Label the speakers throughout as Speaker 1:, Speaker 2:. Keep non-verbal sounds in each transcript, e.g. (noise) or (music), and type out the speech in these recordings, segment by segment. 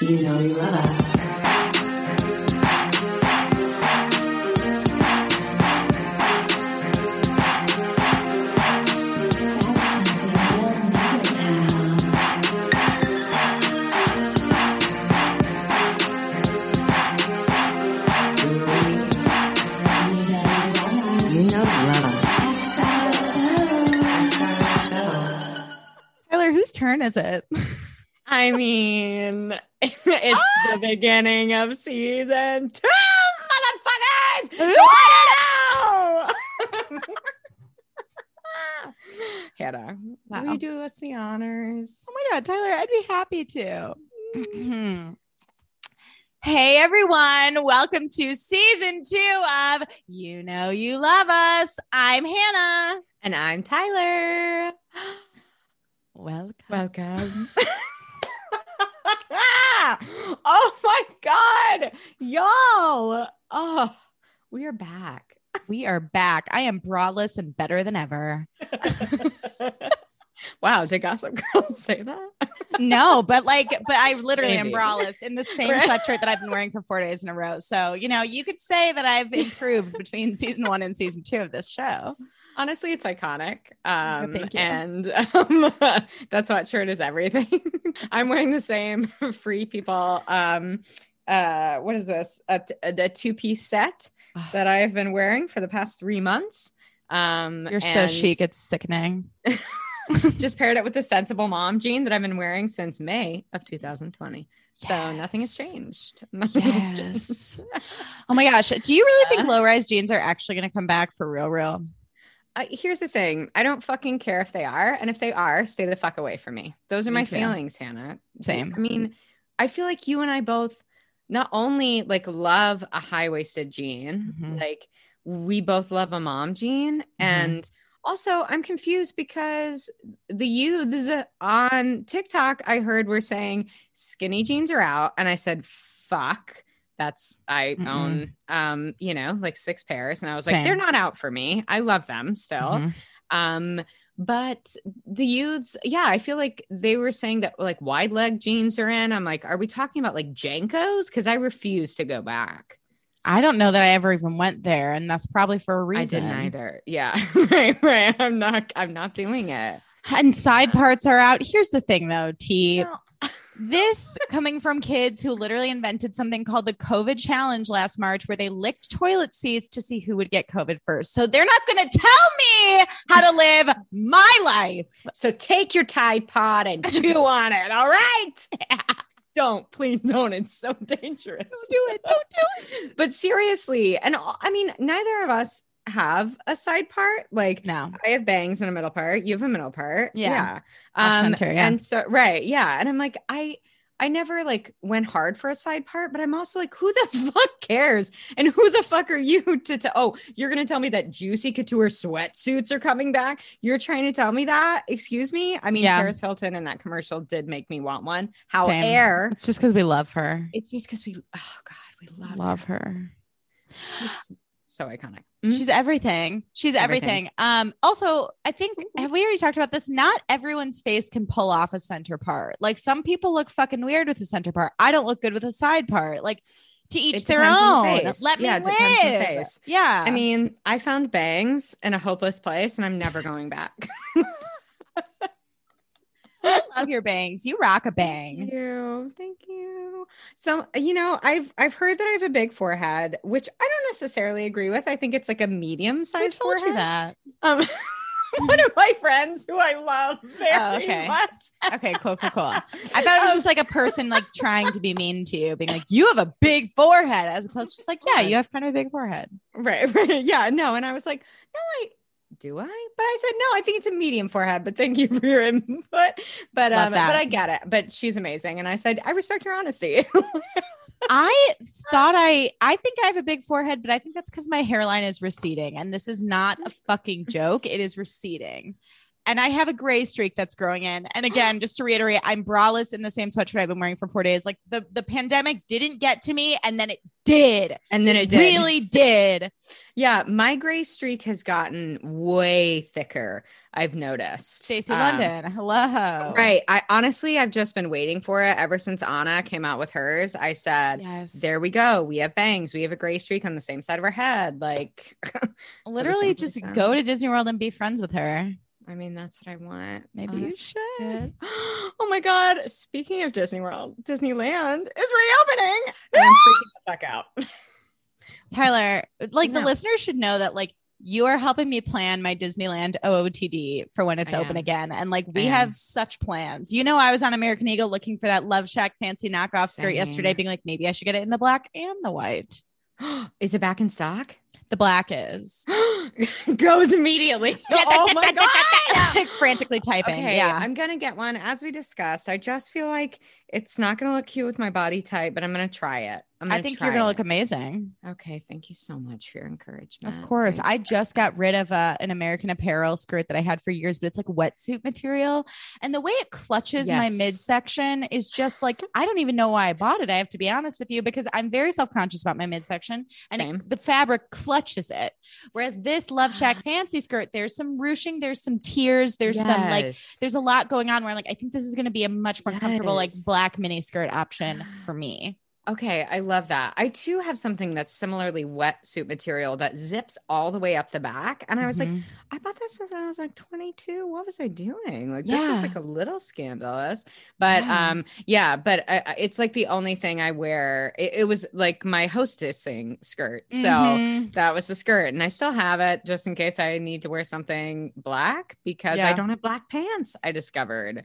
Speaker 1: You know you love us. You know you love us.
Speaker 2: Tyler, whose turn is it?
Speaker 3: I mean, it's the beginning of season two, motherfuckers! I don't know! (laughs) Hannah,
Speaker 2: Wow.
Speaker 3: will you do us the honors?
Speaker 2: Oh my God, Tyler, I'd be happy to. Mm-hmm. hey, everyone. Welcome to season two of You Know You Love Us. I'm Hannah.
Speaker 3: And I'm Tyler. (gasps)
Speaker 2: Welcome.
Speaker 3: Welcome. (laughs) (laughs) oh my God, y'all. Oh, we are back.
Speaker 2: We are back. I am braless and better than ever. (laughs)
Speaker 3: wow, did Gossip Girl (laughs) say that?
Speaker 2: No, but like, but I literally
Speaker 3: Maybe.
Speaker 2: am braless in the same
Speaker 3: Right.
Speaker 2: sweatshirt that I've been wearing for four days in a row. So, you know, you could say that I've improved between season one and season two of this show.
Speaker 3: Honestly, it's iconic. Um,
Speaker 2: thank you.
Speaker 3: And (laughs) um, (laughs) that's what shirt is everything. (laughs) I'm wearing the same free people. Um, uh, what is this? A, a, two piece set that I have been wearing for the past three months. Um,
Speaker 2: You're so chic. It's sickening.
Speaker 3: Just paired it with the sensible mom jean that I've been wearing since May of 2020. So nothing has changed. Nothing has
Speaker 2: Yes.
Speaker 3: changed.
Speaker 2: Oh my gosh. Do you really think low rise jeans are actually going to come back for real, real?
Speaker 3: Uh, here's the thing. I don't fucking care if they are. And if they are, stay the fuck away from me. Those are
Speaker 2: Me
Speaker 3: my
Speaker 2: too.
Speaker 3: feelings, Hannah.
Speaker 2: Same.
Speaker 3: I mean, I feel like you and I both not only like love a high waisted jean,
Speaker 2: Mhm.
Speaker 3: like we both love a mom jean.
Speaker 2: Mm-hmm.
Speaker 3: And also, I'm confused because the youths on TikTok I heard were saying skinny jeans are out. And I said, fuck. That's I
Speaker 2: Mm-mm.
Speaker 3: own um, you know, like six pairs. And I was like, they're not out for me. I love them still.
Speaker 2: Mhm.
Speaker 3: Um, but the youths, yeah, I feel like they were saying that like wide leg jeans are in. I'm like, are we talking about like JNCOs? Because I refuse to go back.
Speaker 2: I don't know that I ever even went there, and that's probably for a reason.
Speaker 3: I didn't either. Yeah, (laughs) right, right. I'm not. I'm not doing it.
Speaker 2: And side parts are out. Here's the thing, though, T.
Speaker 3: No.
Speaker 2: This coming from kids who literally invented something called the COVID challenge last March, where they licked toilet seats to see who would get COVID first. So they're not going to tell me how to live my life.
Speaker 3: So take your Tide Pod and (laughs) chew on it. All right. (laughs) Don't please don't. It's so dangerous.
Speaker 2: Don't do it. Don't do it.
Speaker 3: But seriously, and I mean, neither of us have a side part. Like
Speaker 2: No.
Speaker 3: I have bangs in a middle part. You have a middle part.
Speaker 2: Yeah.
Speaker 3: Yeah. Um,
Speaker 2: center, yeah.
Speaker 3: And so, right. Yeah. And I'm like, I, I never like went hard for a side part, but I'm also like, who the (laughs) fuck cares? And who the fuck are you (laughs) to, to oh, you're going to tell me that Juicy Couture sweatsuits are coming back? You're trying to tell me that? Excuse me? I mean,
Speaker 2: Yeah.
Speaker 3: Paris Hilton in that commercial did make me want one.
Speaker 2: Same.
Speaker 3: air?
Speaker 2: It's just because we love her.
Speaker 3: it's just because we, oh God, we love,
Speaker 2: Love
Speaker 3: her.
Speaker 2: her.
Speaker 3: So iconic.
Speaker 2: She's everything. She's everything.
Speaker 3: Everything.
Speaker 2: Um, also, I think have we already talked about this? Not everyone's face can pull off a center part. Like some people look fucking weird with a center part. I don't look good with a side part. Like to each
Speaker 3: It
Speaker 2: their
Speaker 3: depends on the
Speaker 2: own.
Speaker 3: face.
Speaker 2: Let me
Speaker 3: Yeah, it
Speaker 2: live.
Speaker 3: depends on the face.
Speaker 2: Yeah.
Speaker 3: I mean, I found bangs in a hopeless place and I'm never going back. (laughs)
Speaker 2: Love your bangs. You rock a bang.
Speaker 3: Thank you. Thank you. So, you know, I've I've heard that I have a big forehead, which I don't necessarily agree with. I think it's like a medium sized forehead.
Speaker 2: you that.
Speaker 3: Um (laughs) one of my friends who I love very
Speaker 2: Oh, okay.
Speaker 3: much.
Speaker 2: Okay, cool, cool, cool. I thought it was just like a person like trying to be mean to you, being like, "You have a big forehead," as opposed to just like, "Yeah, you have kind of a big forehead."
Speaker 3: Right, (laughs) right. Yeah, no. And I was like, no, I do I? But I said, no, I think it's a medium forehead, but thank you for your input. But um, but I get it. But she's amazing. And I said, I respect your honesty. (laughs)
Speaker 2: I thought I I think I have a big forehead, but I think that's because my hairline is receding. And this is not a fucking joke. It is receding. And I have a gray streak that's growing in. And again, just to reiterate, I'm braless in the same sweatshirt I've been wearing for four days. Like the the pandemic didn't get to me, and then it did.
Speaker 3: And then it did.
Speaker 2: really did.
Speaker 3: Yeah, my gray streak has gotten way thicker. I've noticed.
Speaker 2: Stacy
Speaker 3: Um,
Speaker 2: London, hello.
Speaker 3: Right. I honestly, I've just been waiting for it ever since Anna came out with hers. I said,
Speaker 2: Yes.
Speaker 3: there we go. We have bangs. We have a gray streak on the same side of our head. Like, (laughs)
Speaker 2: Literally, just go to Disney World and be friends with her.
Speaker 3: I mean, that's what I want.
Speaker 2: Maybe you should. (gasps)
Speaker 3: Oh my God. Speaking of Disney World, Disneyland is reopening. And I'm freaking (gasps) fuck out. (laughs)
Speaker 2: Tyler, like the listeners should know that like you are helping me plan my Disneyland OOTD for when it's
Speaker 3: I
Speaker 2: open
Speaker 3: am.
Speaker 2: again. And like we
Speaker 3: I am.
Speaker 2: have such plans. You know, I was on American Eagle looking for that LoveShackFancy knockoff skirt yesterday, being like, maybe I should get it in the black and the white. (gasps)
Speaker 3: is it back in stock?
Speaker 2: The black is (gasps) (laughs)
Speaker 3: Goes immediately. oh my God.
Speaker 2: like frantically typing.
Speaker 3: Okay,
Speaker 2: yeah.
Speaker 3: I'm gonna get one. As we discussed, I just feel like it's not gonna look cute with my body type, but I'm gonna try it. I'm
Speaker 2: I think you're gonna
Speaker 3: it.
Speaker 2: look amazing.
Speaker 3: Okay, thank you so much for your encouragement.
Speaker 2: Of course. I just got rid of uh, an American Apparel skirt that I had for years, but it's like wetsuit material. And the way it clutches my midsection is just like, I don't even know why I bought it. I have to be honest with you because I'm very self conscious about my midsection and it- the fabric clutches it. Whereas this Love (gasps) Shack fancy skirt, there's some ruching, there's some tears, there's some like, there's a lot going on where I'm like, I think this is going to be a much more comfortable, like black mini skirt option for (gasps) me.
Speaker 3: Okay, I love that. I too have something that's similarly wetsuit material that zips all the way up the back. And I was like,
Speaker 2: Mhm.
Speaker 3: I bought this when I was like 22. What was I doing? Like this is like a little scandalous. But
Speaker 2: Yeah.
Speaker 3: um yeah, but I, it's like the only thing I wear. It, it was like my hostessing skirt. So
Speaker 2: Mhm.
Speaker 3: that was the skirt and I still have it just in case I need to wear something black because I don't have black pants. I discovered.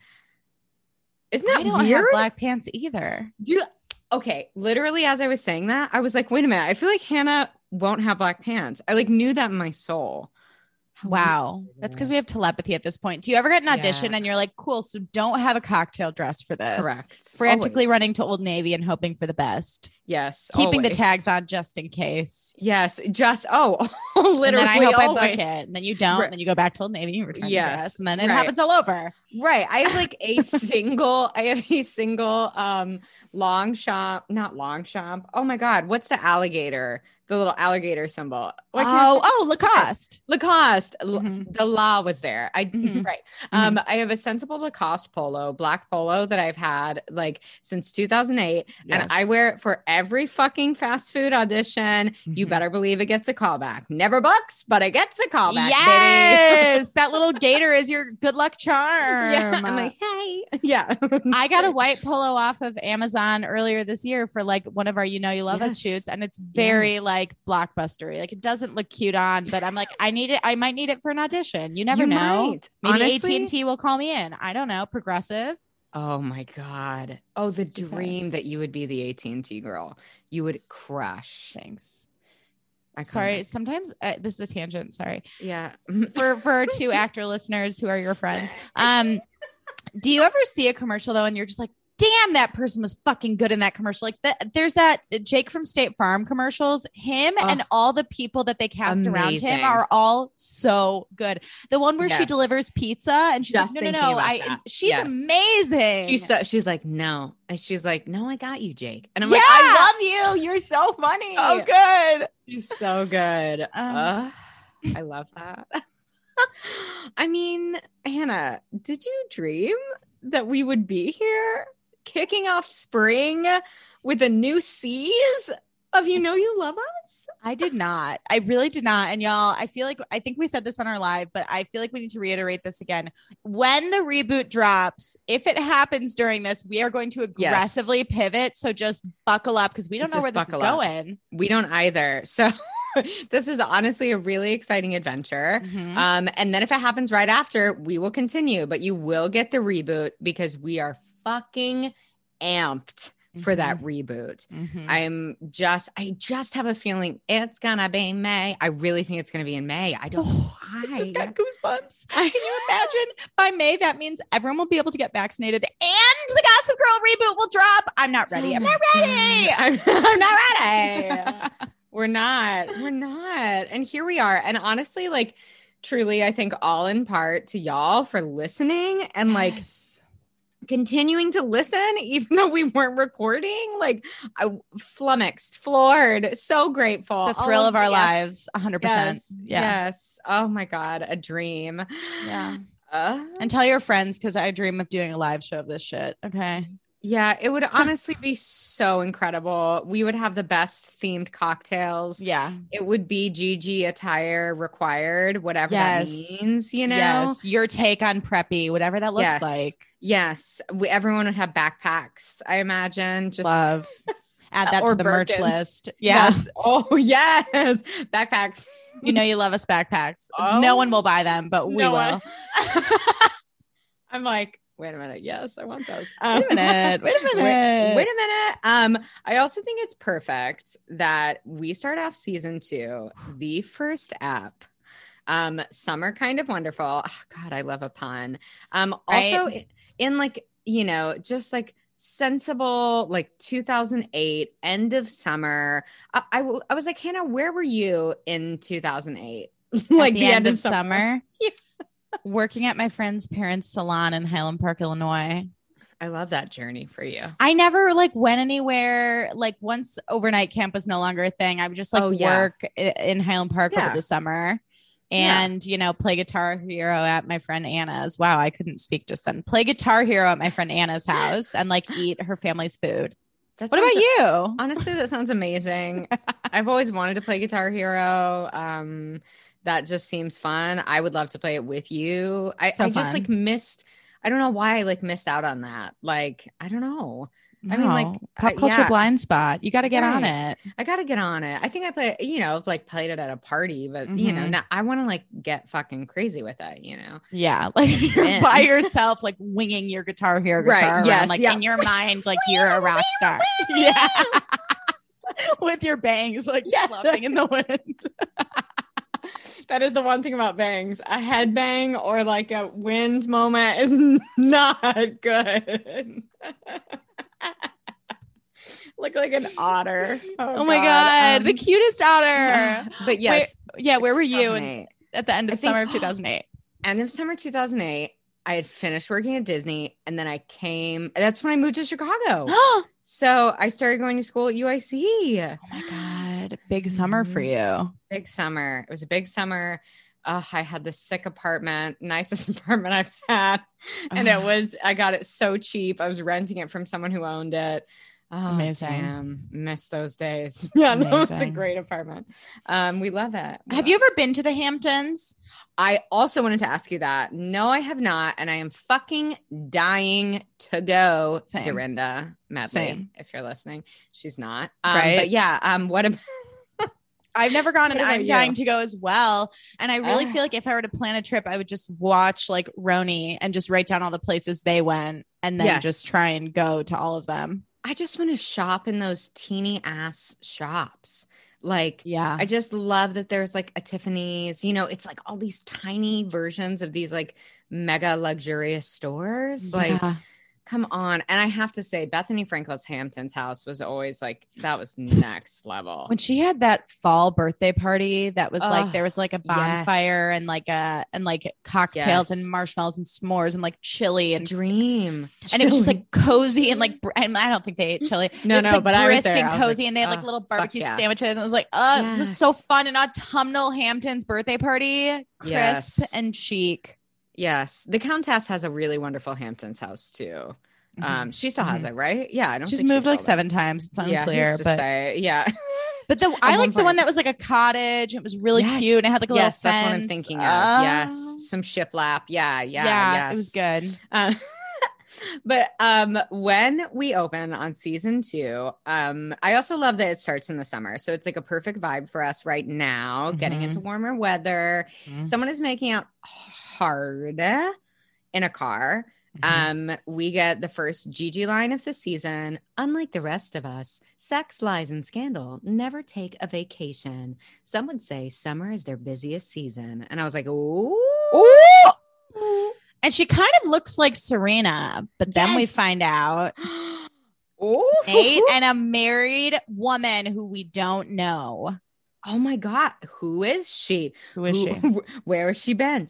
Speaker 3: Isn't that I
Speaker 2: don't
Speaker 3: weird?
Speaker 2: have black pants either.
Speaker 3: Do okay, literally as I was saying that, I was like, wait a minute, I feel like Hannah won't have black pants. I like knew that in my soul.
Speaker 2: Wow. That's because we have telepathy at this point. Do you ever get an audition
Speaker 3: Yeah.
Speaker 2: and you're like, cool, so don't have a cocktail dress for this?
Speaker 3: correct.
Speaker 2: Frantically
Speaker 3: Always.
Speaker 2: running to Old Navy and hoping for the best.
Speaker 3: Yes.
Speaker 2: Keeping the tags on just in case.
Speaker 3: Yes. Just oh literally. (laughs)
Speaker 2: and then I hope I book it. And then you don't.
Speaker 3: Right.
Speaker 2: And then you go back to Old Navy, you return the
Speaker 3: Yes,
Speaker 2: dress, and then it
Speaker 3: right.
Speaker 2: happens all over.
Speaker 3: Right. I have like a (laughs) single, I have a single um long shop, not long shop. Oh my god, what's the alligator? The little alligator symbol. Why
Speaker 2: Oh, oh, Lacoste.
Speaker 3: Lacoste.
Speaker 2: Mhm.
Speaker 3: The law was there. I (laughs)
Speaker 2: Mhm.
Speaker 3: right. Um, I have a sensible Lacoste polo, black polo that I've had like since 2008, and I wear it for every fucking fast food audition. You
Speaker 2: Mhm.
Speaker 3: better believe it gets a callback. Never books, but it gets a callback.
Speaker 2: yes, that little gator is your good luck charm. (laughs)
Speaker 3: yeah. I'm like, hey, (laughs) yeah.
Speaker 2: I got a (laughs) white polo off of Amazon earlier this year for like one of our You Know You Love Us
Speaker 3: Yes.
Speaker 2: shoots, and it's very
Speaker 3: Yes.
Speaker 2: like blockbustery. Like it doesn't look cute on, but I'm like, I need it. I might need it for an audition. You never
Speaker 3: You
Speaker 2: know.
Speaker 3: might.
Speaker 2: Maybe AT and T will call me in. I don't know. Progressive.
Speaker 3: Oh my god. Oh, the dream that you would be the AT&T girl. You would crush.
Speaker 2: Thanks.
Speaker 3: Iconic.
Speaker 2: Sorry. Sometimes uh, this is a tangent. Sorry
Speaker 3: Yeah.
Speaker 2: for for two (laughs) actor listeners who are your friends. (laughs) Um, do you ever see a commercial though, and you're just like, damn, that person was fucking good in that commercial? Like that, there's that Jake from State Farm commercials. Him and all the people that they cast around him are all so good. The one where she delivers pizza and she's
Speaker 3: Just
Speaker 2: like, no, no, no, I.
Speaker 3: that.
Speaker 2: She's
Speaker 3: Yes.
Speaker 2: amazing.
Speaker 3: She's so she's like, no. And she's like, no, I got you, Jake. And I'm
Speaker 2: Yeah.
Speaker 3: like, I love you. You're so funny.
Speaker 2: oh good.
Speaker 3: She's so good.
Speaker 2: Um,
Speaker 3: I love that. (laughs) I mean, Hannah, did you dream that we would be here kicking off spring with a new seas of You Know You Love Us?
Speaker 2: I did not. I really did not. And y'all, I feel like I think we said this on our live, but I feel like we need to reiterate this again. When the reboot drops, if it happens during this, we are going to
Speaker 3: Yes.
Speaker 2: aggressively pivot. So just buckle up because we don't know
Speaker 3: Just
Speaker 2: where this is
Speaker 3: up.
Speaker 2: going.
Speaker 3: We don't either. So (laughs) this is honestly a really exciting adventure.
Speaker 2: Mhm.
Speaker 3: Um, and then if it happens right after, we will continue, but you will get the reboot because we are fucking amped for that reboot.
Speaker 2: Mhm.
Speaker 3: I'm just, I just have a feeling it's gonna be May. I really think it's gonna be in May. I don't know
Speaker 2: I just got goosebumps. (laughs)
Speaker 3: I-
Speaker 2: Can you imagine? By May, that means everyone will be able to get vaccinated and the Gossip Girl reboot will drop. I'm not ready. (laughs) I'm not ready.
Speaker 3: I'm, I'm not ready. We're not. We're not. And here we are. And honestly, like truly, I think all in part to y'all for listening and like
Speaker 2: Yes.
Speaker 3: Continuing to listen, (laughs) even though we weren't recording. Like, I flummoxed, floored, so grateful.
Speaker 2: the thrill of our
Speaker 3: yes,
Speaker 2: lives, 100%.
Speaker 3: Yes,
Speaker 2: yeah.
Speaker 3: yes. Oh my God, a dream.
Speaker 2: Yeah.
Speaker 3: Uh,
Speaker 2: And tell your friends because I dream of doing a live show of this shit. Okay.
Speaker 3: Yeah, it would (laughs) honestly be so incredible. We would have the best themed cocktails.
Speaker 2: Yeah.
Speaker 3: It would be GG attire required, whatever
Speaker 2: Yes.
Speaker 3: that means, you know?
Speaker 2: Yes. Your take on preppy, whatever that looks
Speaker 3: Yes.
Speaker 2: like.
Speaker 3: Yes. We, everyone would have backpacks, I imagine. Just
Speaker 2: Love. Add that to the merch list. Yeah.
Speaker 3: Yes. (laughs) Oh, yes. Backpacks.
Speaker 2: You know you love us backpacks. (laughs)
Speaker 3: Oh.
Speaker 2: No one will buy them, but we
Speaker 3: No
Speaker 2: will.
Speaker 3: I'm like, wait a minute. Yes, I want those.
Speaker 2: Wait a minute. Wait a (laughs) minute.
Speaker 3: wait a minute. Um, I also think it's perfect that we start off season two, the first app. Um, summer kind of wonderful. Oh, God, I love a pun. Um, also
Speaker 2: Right.
Speaker 3: in like, you know, just like sensible, like 2008, end of summer. I, I, w- I was like, Hannah, where were you in 2008? (laughs)
Speaker 2: like the, end, of summer. (laughs) Working at my friend's parents' salon in Highland Park, Illinois.
Speaker 3: I love that journey for you.
Speaker 2: I never like went anywhere. Like once overnight camp was no longer a thing, I would just like
Speaker 3: Oh, yeah.
Speaker 2: work in Highland Park
Speaker 3: Yeah.
Speaker 2: over the summer.
Speaker 3: Yeah.
Speaker 2: And you know, play Guitar Hero at my friend Anna's. Wow, I couldn't speak just then. Play Guitar Hero at my friend Anna's house and like eat her family's food.
Speaker 3: That
Speaker 2: What about you?
Speaker 3: Honestly, that sounds amazing. (laughs) I've always wanted to play Guitar Hero. Um, that just seems fun. I would love to play it with you. I,
Speaker 2: So
Speaker 3: I just like missed. I don't know why I like missed out on that. Like I don't know. I mean, like,
Speaker 2: No. pop
Speaker 3: uh,
Speaker 2: culture
Speaker 3: yeah.
Speaker 2: blind spot. You got to get on it.
Speaker 3: I got to get on it. I think I play. You know, like played it at a party, but you know,
Speaker 2: Mhm.
Speaker 3: now I want to like get fucking crazy with it. You know.
Speaker 2: Yeah, (laughs) like you're by yourself, like winging your guitar hero
Speaker 3: Right,
Speaker 2: around,
Speaker 3: yes,
Speaker 2: like
Speaker 3: yeah.
Speaker 2: in your (laughs) mind, like you're a rock star. yeah, (laughs) with your bangs like
Speaker 3: Yeah.
Speaker 2: fluffing in the wind.
Speaker 3: That is the one thing about bangs. A headbang or like a wind moment is (laughs) not good. (laughs) Look like an otter.
Speaker 2: Oh, my god, the
Speaker 3: um,
Speaker 2: cutest otter. (laughs)
Speaker 3: But yes,
Speaker 2: yeah, where were you in, at the end
Speaker 3: I
Speaker 2: of
Speaker 3: think-
Speaker 2: summer of 2008?
Speaker 3: End of summer 2008. I had finished working at Disney and then I came. That's when I moved to Chicago.
Speaker 2: oh (gasps)
Speaker 3: So I started going to school at UIC.
Speaker 2: Oh my god, big summer for you.
Speaker 3: Big summer. It was a big summer. Uh, I had this sick apartment, (laughs) nicest apartment I've had. And it was, I got it so cheap. I was renting it from someone who owned it. Oh,
Speaker 2: Amazing.
Speaker 3: Damn, miss those days. (laughs) Yeah, that was a great apartment. Um, we love it. We
Speaker 2: Have
Speaker 3: love
Speaker 2: you ever been to the Hamptons?
Speaker 3: I also wanted to ask you that. No, I have not, and I am fucking dying to go.
Speaker 2: Same.
Speaker 3: Dorinda Medley,
Speaker 2: Same.
Speaker 3: if you're listening, she's not. Um,
Speaker 2: Right.
Speaker 3: But yeah, um, what about (laughs)
Speaker 2: I've never gone and I'm
Speaker 3: you?
Speaker 2: dying to go as well. And I really
Speaker 3: Ah.
Speaker 2: feel like if I were to plan a trip, I would just watch like RHONY and just write down all the places they went and then
Speaker 3: Yes.
Speaker 2: just try and go to all of them.
Speaker 3: I just want to shop in those teeny ass shops. Like,
Speaker 2: Yeah.
Speaker 3: I just love that there's like a Tiffany's, you know, it's like all these tiny versions of these like mega luxurious stores. Like,
Speaker 2: Yeah.
Speaker 3: Come on. And I have to say, Bethenny Frankel's Hamptons house was always like, that was next level.
Speaker 2: when she had that fall birthday party that was like there was like a
Speaker 3: yes.
Speaker 2: bonfire and like a and like cocktails
Speaker 3: Yes.
Speaker 2: and marshmallows and s'mores and like chili and
Speaker 3: Dream.
Speaker 2: and it was just like cozy and like br- and I don't think they ate chili. (laughs)
Speaker 3: No,
Speaker 2: it was
Speaker 3: no,
Speaker 2: like
Speaker 3: but I was there.
Speaker 2: and
Speaker 3: I was like,
Speaker 2: cozy, and they had like
Speaker 3: "Oh,
Speaker 2: little barbecue
Speaker 3: yeah."
Speaker 2: sandwiches. And it was like, uh, it was so fun. An autumnal Hamptons birthday party, crisp
Speaker 3: Yes.
Speaker 2: and chic.
Speaker 3: Yes. The Countess has a really wonderful Hamptons house too. Um, she still has
Speaker 2: Mhm.
Speaker 3: it, right? Yeah. I don't
Speaker 2: She's moved like
Speaker 3: it.
Speaker 2: seven times. It's
Speaker 3: Yeah,
Speaker 2: unclear,
Speaker 3: to
Speaker 2: but
Speaker 3: say? yeah. (laughs)
Speaker 2: but the (laughs) I liked the one that was like a cottage. It was really
Speaker 3: Yes.
Speaker 2: cute. And it had like a
Speaker 3: yes,
Speaker 2: little
Speaker 3: that's what I'm thinking of.
Speaker 2: Oh.
Speaker 3: yes. Some shiplap. Yeah, yeah,
Speaker 2: yeah,
Speaker 3: yes.
Speaker 2: it was good.
Speaker 3: Uh, (laughs) but um when we open on season two um i also love that it starts in the summer so it's like a perfect vibe for us right now getting
Speaker 2: Mhm.
Speaker 3: into warmer weather
Speaker 2: Mhm.
Speaker 3: someone is making out hard in a car
Speaker 2: Mhm.
Speaker 3: um we get the first GG line of the season unlike the rest of us sex lies and scandal never take a vacation some would say summer is their busiest season and i was like ooh
Speaker 2: Ooh. And she kind of looks like Serena, but then we find out. (gasps) Nate and a married woman who we don't know.
Speaker 3: oh my god, who is she?
Speaker 2: Who is she?
Speaker 3: Who- (laughs) Where has she been?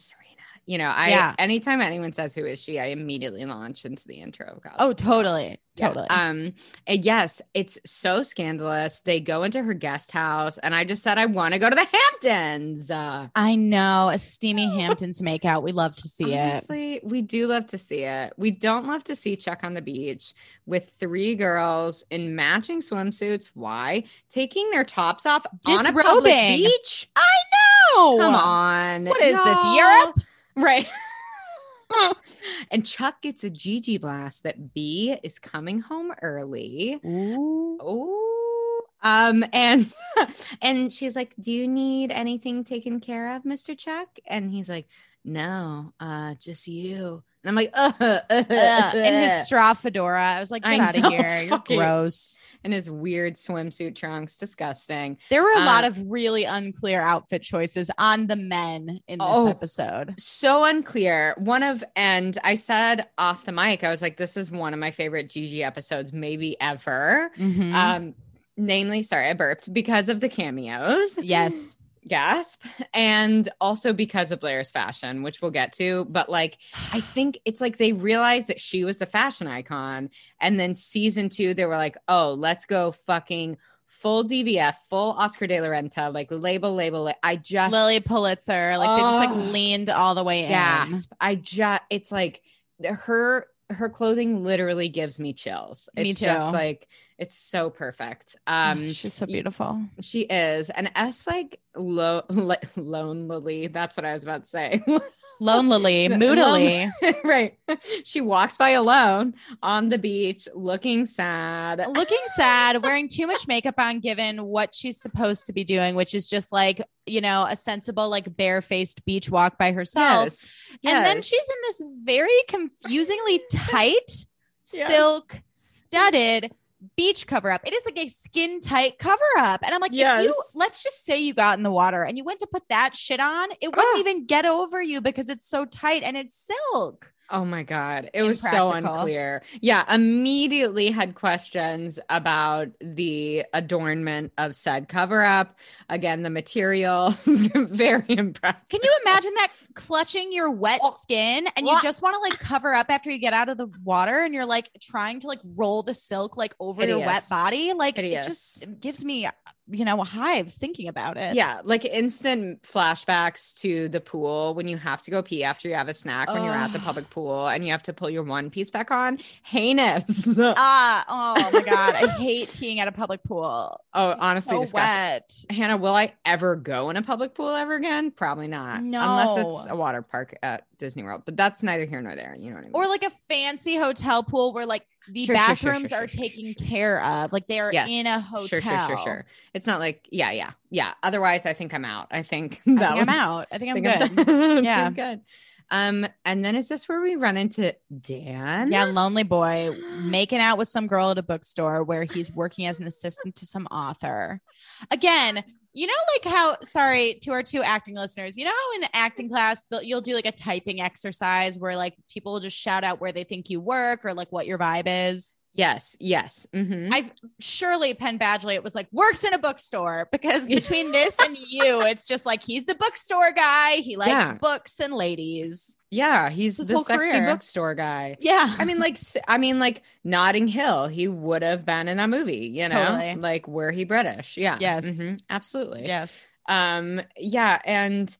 Speaker 3: You know, I
Speaker 2: Yeah.
Speaker 3: anytime anyone says who is she, I immediately launch into the intro. of Gossip
Speaker 2: Oh, totally.
Speaker 3: Yeah.
Speaker 2: Totally.
Speaker 3: Um, and yes, it's so scandalous. They go into her guest house, and I just said I want to go to the Hamptons. Uh,
Speaker 2: I know a steamy Hamptons makeout. We love to see it.
Speaker 3: honestly, we do love to see it. We don't love to see Chuck on the beach with three girls in matching swimsuits. Why? Taking their tops off on a public beach?
Speaker 2: I know.
Speaker 3: Come on.
Speaker 2: What is this, Europe?
Speaker 3: Right. (laughs) and Chuck gets a GG blast that B is coming home early.
Speaker 2: Ooh.
Speaker 3: Oh, um, and (laughs) and she's like, "Do you need anything taken care of, Mister Chuck?" And he's like, "No, uh, just you." And I'm like, "Uh, uh,
Speaker 2: in his straw fedora. I was like, get out of here. You're gross.
Speaker 3: And his weird swimsuit trunks, disgusting."
Speaker 2: There were a lot
Speaker 3: Uh,
Speaker 2: of really unclear outfit choices on the men in this
Speaker 3: Oh.
Speaker 2: episode.
Speaker 3: so unclear. One of, and I said off the mic, I was like, this is one of my favorite GG episodes, maybe ever.
Speaker 2: Mhm.
Speaker 3: Um, namely, sorry, I burped because of the cameos.
Speaker 2: yes.
Speaker 3: Gasp. And also because of Blair's fashion, which we'll get to. But like, (sighs) I think it's like they realized that she was the fashion icon. And then season two, they were like, oh, let's go fucking full DVF, full Oscar de la Renta, like label, label it. I just
Speaker 2: Lilly Pulitzer. Like they just
Speaker 3: Oh.
Speaker 2: like leaned all the way in.
Speaker 3: gasp. I just it's like her her clothing literally gives me chills.
Speaker 2: Me
Speaker 3: It's just
Speaker 2: too.
Speaker 3: like it's so perfect. (sighs) Um
Speaker 2: She's so beautiful.
Speaker 3: she is. And S like lo- (laughs) lo- lonely. That's what I was about to say. (laughs)
Speaker 2: Lonely, (laughs) moodily. (laughs)
Speaker 3: right. She walks by alone on the beach looking sad.
Speaker 2: looking (laughs) sad, wearing too much makeup on, given what she's supposed to be doing, which is just like, you know, a sensible, like barefaced beach walk by herself.
Speaker 3: Yes.
Speaker 2: And then she's in this very confusingly tight,
Speaker 3: Yes.
Speaker 2: silk studded beach cover up. It is like a skin tight cover up. And I'm like, if you let's just say you got in the water and you went to put that shit on, it wouldn't
Speaker 3: Ugh.
Speaker 2: even get over you because it's so tight and it's silk.
Speaker 3: Oh my God. It was so unclear. Yeah. Immediately had questions about the adornment of said cover up. Again, the material, (laughs) very impractical.
Speaker 2: Can you imagine that clutching your wet
Speaker 3: Oh.
Speaker 2: skin and you just want to like cover up after you get out of the water and you're like trying to like roll the silk like over your wet body? Like
Speaker 3: Hideous.
Speaker 2: it just gives me, you know, hives thinking about it.
Speaker 3: Yeah, like instant flashbacks to the pool when you have to go pee after you have a snack when you're at the public pool and you have to pull your one piece back on. Heinous. (laughs)
Speaker 2: Ah, oh my God. I (laughs) hate peeing at a public pool.
Speaker 3: oh,
Speaker 2: It's
Speaker 3: honestly,
Speaker 2: so
Speaker 3: disgusting.
Speaker 2: wet.
Speaker 3: Hannah, will I ever go in a public pool ever again? Probably not. No, Unless it's a water park at Disney World. But that's neither here nor there. You know what I mean?
Speaker 2: Or like a fancy hotel pool where like the
Speaker 3: Sure, sure, sure, sure,
Speaker 2: bathrooms are taken care of. Like they are
Speaker 3: Yes.
Speaker 2: in a hotel.
Speaker 3: Sure, sure, sure, sure. It's not like, yeah, yeah, yeah. Otherwise, I think I'm out. I think (laughs)
Speaker 2: I think
Speaker 3: was,
Speaker 2: I'm out. I think I'm
Speaker 3: I
Speaker 2: good. (laughs)
Speaker 3: I'm
Speaker 2: Yeah.
Speaker 3: yeah, good. Um, and then is this where we run into Dan?
Speaker 2: Yeah, lonely boy making out with some girl at a bookstore where he's working as an assistant to some author. Again, you know, like how, sorry to our two acting listeners, you know, how in acting class, you'll do like a typing exercise where like people will just shout out where they think you work or like what your vibe is.
Speaker 3: Yes, yes. mhm.
Speaker 2: I surely Penn Badgley, it was like works in a bookstore because between this and you, it's just like he's the bookstore guy. He likes
Speaker 3: Yeah.
Speaker 2: books and ladies.
Speaker 3: yeah, he's
Speaker 2: His
Speaker 3: the sexy
Speaker 2: career.
Speaker 3: bookstore guy.
Speaker 2: Yeah.
Speaker 3: I mean, like, I mean, like Notting Hill, he would have been in that movie, you know,
Speaker 2: Totally.
Speaker 3: like were he British? Yeah.
Speaker 2: Yes.
Speaker 3: mhm, absolutely.
Speaker 2: yes.
Speaker 3: Um, yeah, and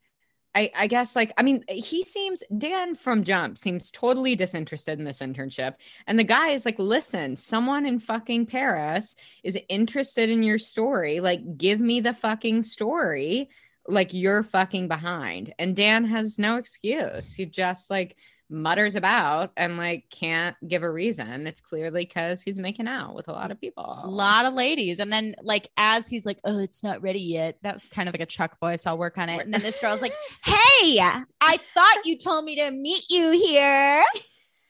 Speaker 3: I, I guess like I mean he seems Dan from Jump seems totally disinterested in this internship, and the guy is like, listen, someone in fucking Paris is interested in your story. Like, give me the fucking story. Like you're fucking behind, and Dan has no excuse. He just like mutters about and like can't give a reason. It's clearly because he's making out with a lot of people.
Speaker 2: A lot of ladies. And then like as he's like, oh, it's not ready yet. That was kind of like a Chuck voice. I'll work on it. And then this girl's like, (laughs) hey, I thought you told me to meet you here.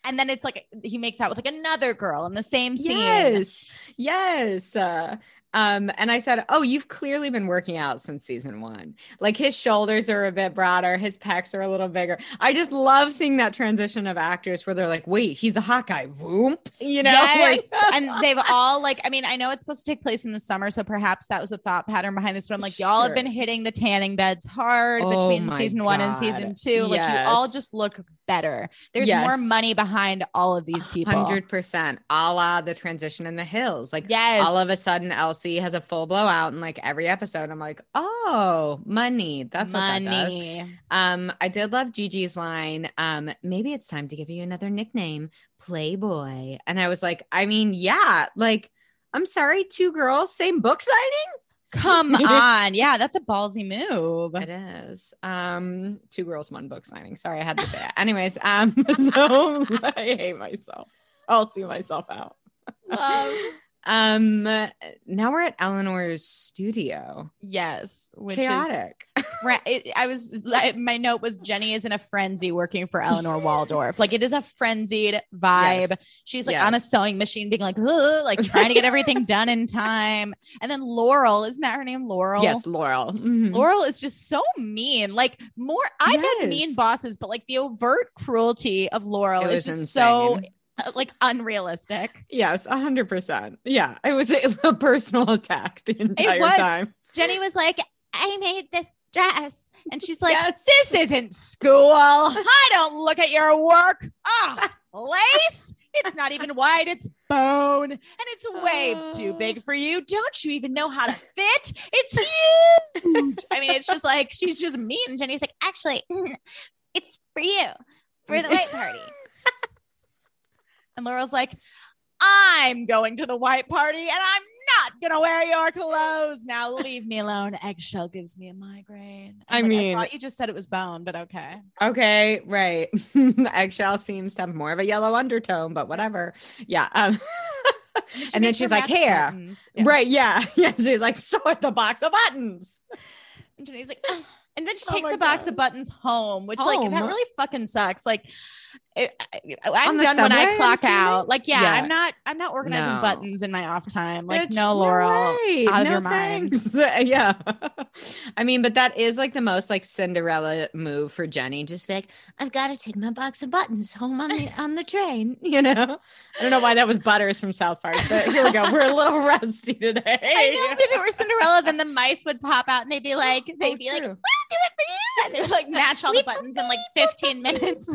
Speaker 2: And then it's like he makes out with like another girl in the same scene.
Speaker 3: Yes, yes. Uh, Um, and I said, Oh, you've clearly been working out since season one. Like his shoulders are a bit broader, his pecs are a little bigger. I just love seeing that transition of actors where they're like, Wait, he's a hot guy. Voomp. (laughs) You know,
Speaker 2: Yes.
Speaker 3: Like-
Speaker 2: and (laughs) they've all like, I mean, I know it's supposed to take place in the summer, so perhaps that was a thought pattern behind this, but I'm like, y'all have been hitting the tanning beds hard
Speaker 3: Oh
Speaker 2: between season one and season two. Like you all just look better. There's more money behind all of these people.
Speaker 3: Hundred percent, a la the transition in the hills. Like
Speaker 2: Yes.
Speaker 3: all of a sudden, Has a full blowout in like every episode. I'm like, oh, money. That's what that does. Um, I did love GG's line. Um, maybe it's time to give you another nickname, Playboy. And I was like, I mean, yeah, like, I'm sorry, two girls, same book signing.
Speaker 2: Come (laughs) on. Yeah, that's a ballsy move.
Speaker 3: It is. Um, two girls, one book signing. Sorry, I had to say it. Anyways, um, (laughs) so (laughs) I hate myself. I'll see myself out.
Speaker 2: Love.
Speaker 3: Um, now we're at Eleanor's studio.
Speaker 2: Yes, which
Speaker 3: Chaotic. (laughs)
Speaker 2: is it, I was I- my note was Jenny is in a frenzy working for Eleanor Waldorf. Like it is a frenzied vibe.
Speaker 3: Yes.
Speaker 2: She's like on a sewing machine, being like, like trying to get everything done in time. And then Laurel, isn't that her name? Laurel.
Speaker 3: Yes, Laurel. Mhm.
Speaker 2: Laurel is just so mean. Like more, I've had mean bosses, but like the overt cruelty of Laurel is just so
Speaker 3: insane.
Speaker 2: uh, (laughs) like unrealistic.
Speaker 3: Yes, a hundred percent. Yeah, it was a, (laughs) personal attack the entire
Speaker 2: was.
Speaker 3: time.
Speaker 2: Jenny was like, I made this dress. And she's like,
Speaker 3: Yes.
Speaker 2: This isn't school. I don't look at your work. Ah, lace. It's not even white, it's bone. And it's way too big for you. Don't you even know how to fit? It's huge. I mean, it's just like she's just mean. And Jenny's like, actually, it's for you, for the (laughs) white party. And Laurel's like, I'm going to the white party and I'm not gonna wear your clothes. Now leave me alone. Eggshell gives me a migraine.
Speaker 3: I
Speaker 2: I'm like,
Speaker 3: mean-
Speaker 2: I thought you just said it was bone, but okay.
Speaker 3: Okay, right. (laughs) the eggshell seems to have more of a yellow undertone, but whatever. Yeah. Um, (laughs)
Speaker 2: she
Speaker 3: And then she's like, "Here."
Speaker 2: Yeah.
Speaker 3: Right. Yeah. (laughs) Yeah. She's like, sort the box of buttons.
Speaker 2: And Jenny's like, and then she
Speaker 3: Oh
Speaker 2: takes the box of buttons home, which like that really fucking sucks. Like, it, I'm done when I clock out. Like, yeah,
Speaker 3: Yeah.
Speaker 2: I'm not. I'm not organizing
Speaker 3: No.
Speaker 2: buttons in my off time. Like,
Speaker 3: Bitch,
Speaker 2: no, Laurel,
Speaker 3: way.
Speaker 2: out of
Speaker 3: No
Speaker 2: your mind.
Speaker 3: thanks. (laughs) Yeah. (laughs) I mean, but that is like the most like Cinderella move for Jenny. Just be like, I've got to take my box of buttons home on the on the train. (laughs) You know. I don't know why that was Butters from South Park, but here we go. We're a little rusty today.
Speaker 2: I know, but if it were Cinderella, then the mice would pop out and they'd be like, oh, they'd
Speaker 3: Oh,
Speaker 2: be like,
Speaker 3: true.
Speaker 2: do it for you. And they would like match all the buttons in like 15 minutes.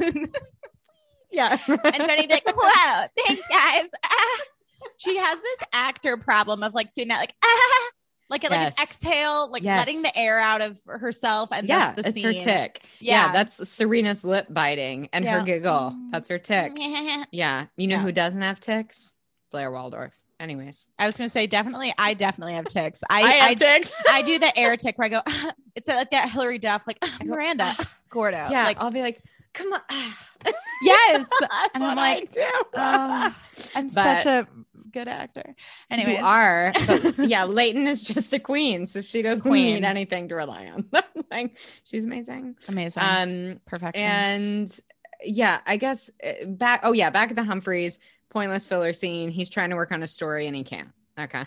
Speaker 2: And
Speaker 3: yeah.
Speaker 2: Jenny'd be like, wow, thanks, guys. Ah. (laughs) She has this actor problem of like doing that, like, ah, (laughs) like, like
Speaker 3: Yes.
Speaker 2: an exhale, like
Speaker 3: Yes.
Speaker 2: letting the air out of herself. And
Speaker 3: yeah,
Speaker 2: that's the
Speaker 3: it's
Speaker 2: scene.
Speaker 3: her tick. Yeah.
Speaker 2: Yeah.
Speaker 3: that's Serena's lip biting and
Speaker 2: Yeah.
Speaker 3: her giggle.
Speaker 2: Mm.
Speaker 3: That's her tick. (laughs) Yeah, you know
Speaker 2: Yeah.
Speaker 3: who doesn't have ticks? Blair Waldorf. Anyways,
Speaker 2: I was going to say, definitely, I definitely have ticks. I,
Speaker 3: I,
Speaker 2: I,
Speaker 3: have ticks.
Speaker 2: I do the air tick where I go, it's like that Hilary Duff, like "Ah, Miranda Gordo.
Speaker 3: yeah,
Speaker 2: Like,
Speaker 3: I'll be like, come on. (sighs)
Speaker 2: yes. (laughs) And I'm like. Oh, I'm
Speaker 3: But-
Speaker 2: such a good actor. Anyways,
Speaker 3: you are, (laughs) yeah, Leighton is just a queen, so she doesn't
Speaker 2: Queen.
Speaker 3: need anything to rely on. (laughs) like, she's amazing.
Speaker 2: amazing.
Speaker 3: Um,
Speaker 2: Perfection.
Speaker 3: and yeah, I guess uh, back. Oh yeah, back at the Humphreys, pointless filler scene. He's trying to work on a story and he can't. Okay,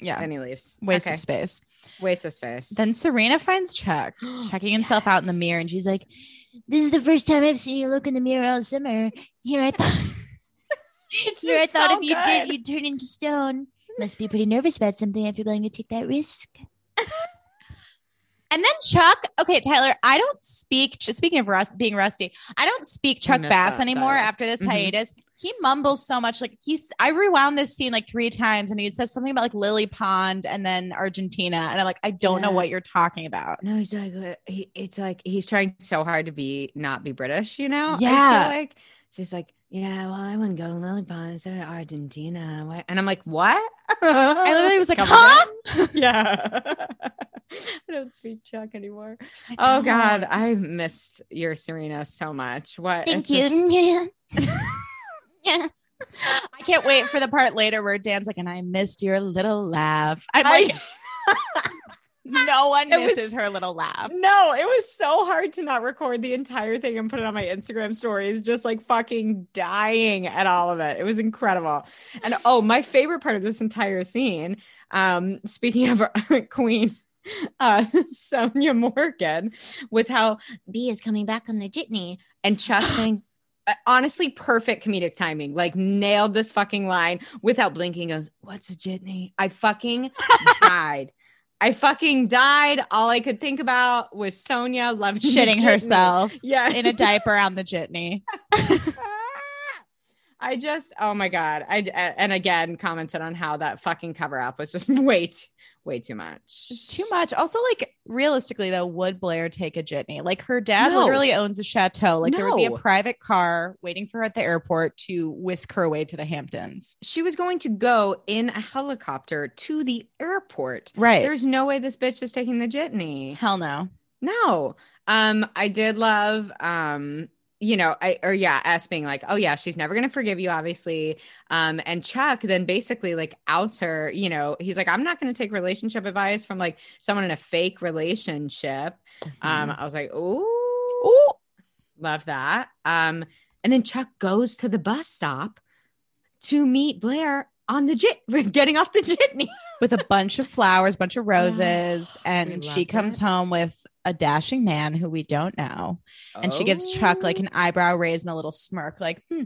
Speaker 2: yeah.
Speaker 3: and he leaves.
Speaker 2: Waste
Speaker 3: okay.
Speaker 2: of space.
Speaker 3: waste of space.
Speaker 2: Then Serena finds Chuck (gasps) checking himself out in the mirror, and she's like, "This is the first time I've seen you look in the mirror all summer. Here I thought, (laughs) here I thought
Speaker 3: so
Speaker 2: if you
Speaker 3: good.
Speaker 2: did, you'd turn into stone. Must be pretty nervous about something if you're willing to take that risk." (laughs) And then Chuck, okay, Tyler, I don't speak. Just speaking of rust, being rusty, I don't speak Chuck Bass anymore
Speaker 3: dialect.
Speaker 2: after this
Speaker 3: Mhm.
Speaker 2: hiatus. He mumbles so much. Like he's, I rewound this scene like three times, and he says something about like Lily Pond and then Argentina, and I'm like, I don't know what you're talking about.
Speaker 3: No, he's like uh, he, it's like he's trying so hard to be not be British, you know? I
Speaker 2: Yeah.
Speaker 3: feel like she's like, yeah, well, I wouldn't go to Lily Pond instead of Argentina. And I'm like, what?
Speaker 2: I literally was (laughs) like,
Speaker 3: Come
Speaker 2: huh? (laughs)
Speaker 3: yeah. (laughs) I don't speak Czech anymore. Oh God. I missed your Serena so much. What?
Speaker 2: Thank you.
Speaker 3: just-
Speaker 2: yeah. I can't wait for the part later where Dan's like, and I missed your little laugh. I'm
Speaker 3: I-
Speaker 2: like, No one (laughs)
Speaker 3: It was-
Speaker 2: misses her little laugh.
Speaker 3: No, it was so hard to not record the entire thing and put it on my Instagram stories, just like fucking dying at all of it. It was incredible. And oh, my favorite part of this entire scene, um, speaking of (laughs) Queen uh (laughs) Sonja Morgan, was how B is coming back on the jitney and Chuck (gasps) saying uh, honestly perfect comedic timing like nailed this fucking line without blinking goes what's a jitney i fucking died I fucking died. All I could think about was Sonja loving
Speaker 2: Shitting herself (laughs)
Speaker 3: Yes.
Speaker 2: in a diaper on the jitney. (laughs)
Speaker 3: I just, oh my god! I and again commented on how that fucking cover up was just (laughs) way, way too much.
Speaker 2: It's too much. Also, like realistically, though, would Blair take a jitney? Like her dad
Speaker 3: No.
Speaker 2: literally owns a chateau. Like there would be a private car waiting for her at the airport to whisk her away to the Hamptons.
Speaker 3: She was going to go in a helicopter to the airport.
Speaker 2: Right.
Speaker 3: There's no way this bitch is taking the jitney.
Speaker 2: Hell no.
Speaker 3: No. Um, I did love um you know, I or yeah, S being like, oh yeah, she's never gonna forgive you, obviously. Um, and Chuck then basically like outs her, you know, he's like, I'm not gonna take relationship advice from like someone in a fake relationship. Um, I was like, ooh,
Speaker 2: Ooh.
Speaker 3: love that. Um, and then Chuck goes to the bus stop to meet Blair on the jit (laughs) getting off the (laughs) jitney.
Speaker 2: With a bunch of flowers, a bunch of (sighs) roses, and she comes
Speaker 3: it.
Speaker 2: home with a dashing man who we don't know, and she gives Chuck like an eyebrow raise and a little smirk, like, hmm,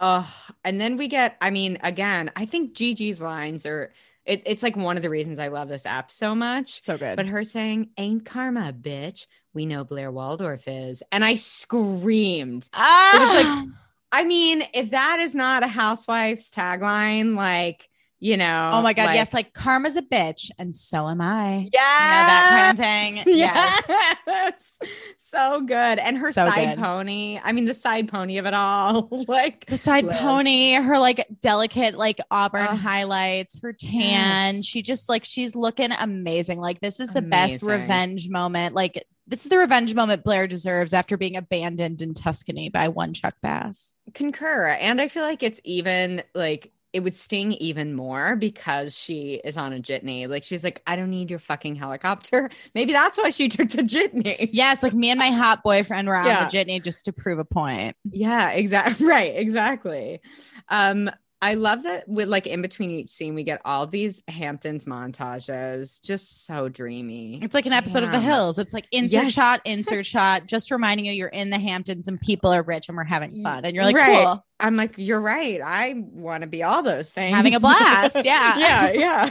Speaker 3: Oh, and then we get, I mean, again, I think GG's lines are it, it's like one of the reasons I love this app so much.
Speaker 2: so good.
Speaker 3: But her saying, Ain't karma, bitch. We know Blair Waldorf is. And I screamed.
Speaker 2: ah,
Speaker 3: it was like- I mean, if that is not a housewife's tagline, like, you know,
Speaker 2: oh my god,
Speaker 3: like,
Speaker 2: yes, like karma's a bitch, and so am I.
Speaker 3: Yeah,
Speaker 2: that kind of thing. (laughs) Yes.
Speaker 3: Yes. so good. And her
Speaker 2: So
Speaker 3: side
Speaker 2: good.
Speaker 3: pony. I mean, the side pony of it all. (laughs) like
Speaker 2: The side pony, her like delicate, like auburn highlights, her tan.
Speaker 3: Yes.
Speaker 2: She just like she's looking amazing. Like this is the best revenge moment. Like this is the revenge moment Blair deserves after being abandoned in Tuscany by one Chuck Bass.
Speaker 3: concur and i feel like it's even like it would sting even more because she is on a jitney like she's like i don't need your fucking helicopter (laughs) maybe that's why she took the jitney
Speaker 2: Yes, like me and my hot boyfriend were on
Speaker 3: Yeah.
Speaker 2: the jitney just to prove a point.
Speaker 3: yeah exactly (laughs) right exactly um i love that with like in between each scene we get all these hamptons montages just so dreamy
Speaker 2: It's like an episode of The Hills. It's like insert
Speaker 3: Yes.
Speaker 2: shot, (laughs) insert shot, just reminding you you're in the Hamptons and people are rich and we're having fun. And you're like,
Speaker 3: Right.
Speaker 2: cool.
Speaker 3: i'm like you're right i want to be all those things
Speaker 2: Having a blast, (laughs) yeah.
Speaker 3: yeah yeah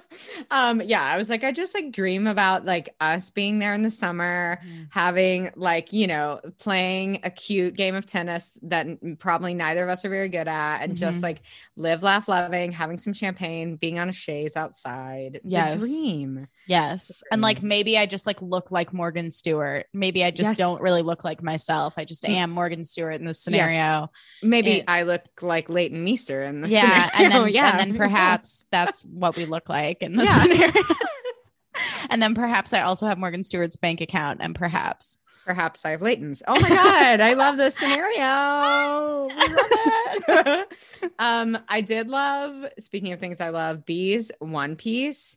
Speaker 3: (laughs) um yeah i was like i just like dream about like us being there in the summer having like you know playing a cute game of tennis that probably neither of us are very good at and just
Speaker 2: Mhm.
Speaker 3: like live laugh loving having some champagne being on a chaise outside
Speaker 2: Yes.
Speaker 3: the dream
Speaker 2: Yes. And like maybe I just like look like Morgan Stewart. Maybe I just
Speaker 3: Yes.
Speaker 2: don't really look like myself. I just
Speaker 3: Mm.
Speaker 2: am Morgan Stewart in this scenario.
Speaker 3: maybe
Speaker 2: It-
Speaker 3: i look like leighton meester in the
Speaker 2: Yeah.
Speaker 3: scenario. (laughs)
Speaker 2: And then
Speaker 3: yeah
Speaker 2: and then perhaps that's what we look like in this
Speaker 3: Yeah.
Speaker 2: scenario. (laughs) and then perhaps I also have Morgan Stewart's bank account and perhaps
Speaker 3: Perhaps I have Leighton's. Oh my god, I love this scenario. Love (laughs) it. (laughs) um, I did love. Speaking of things I love, bees one piece.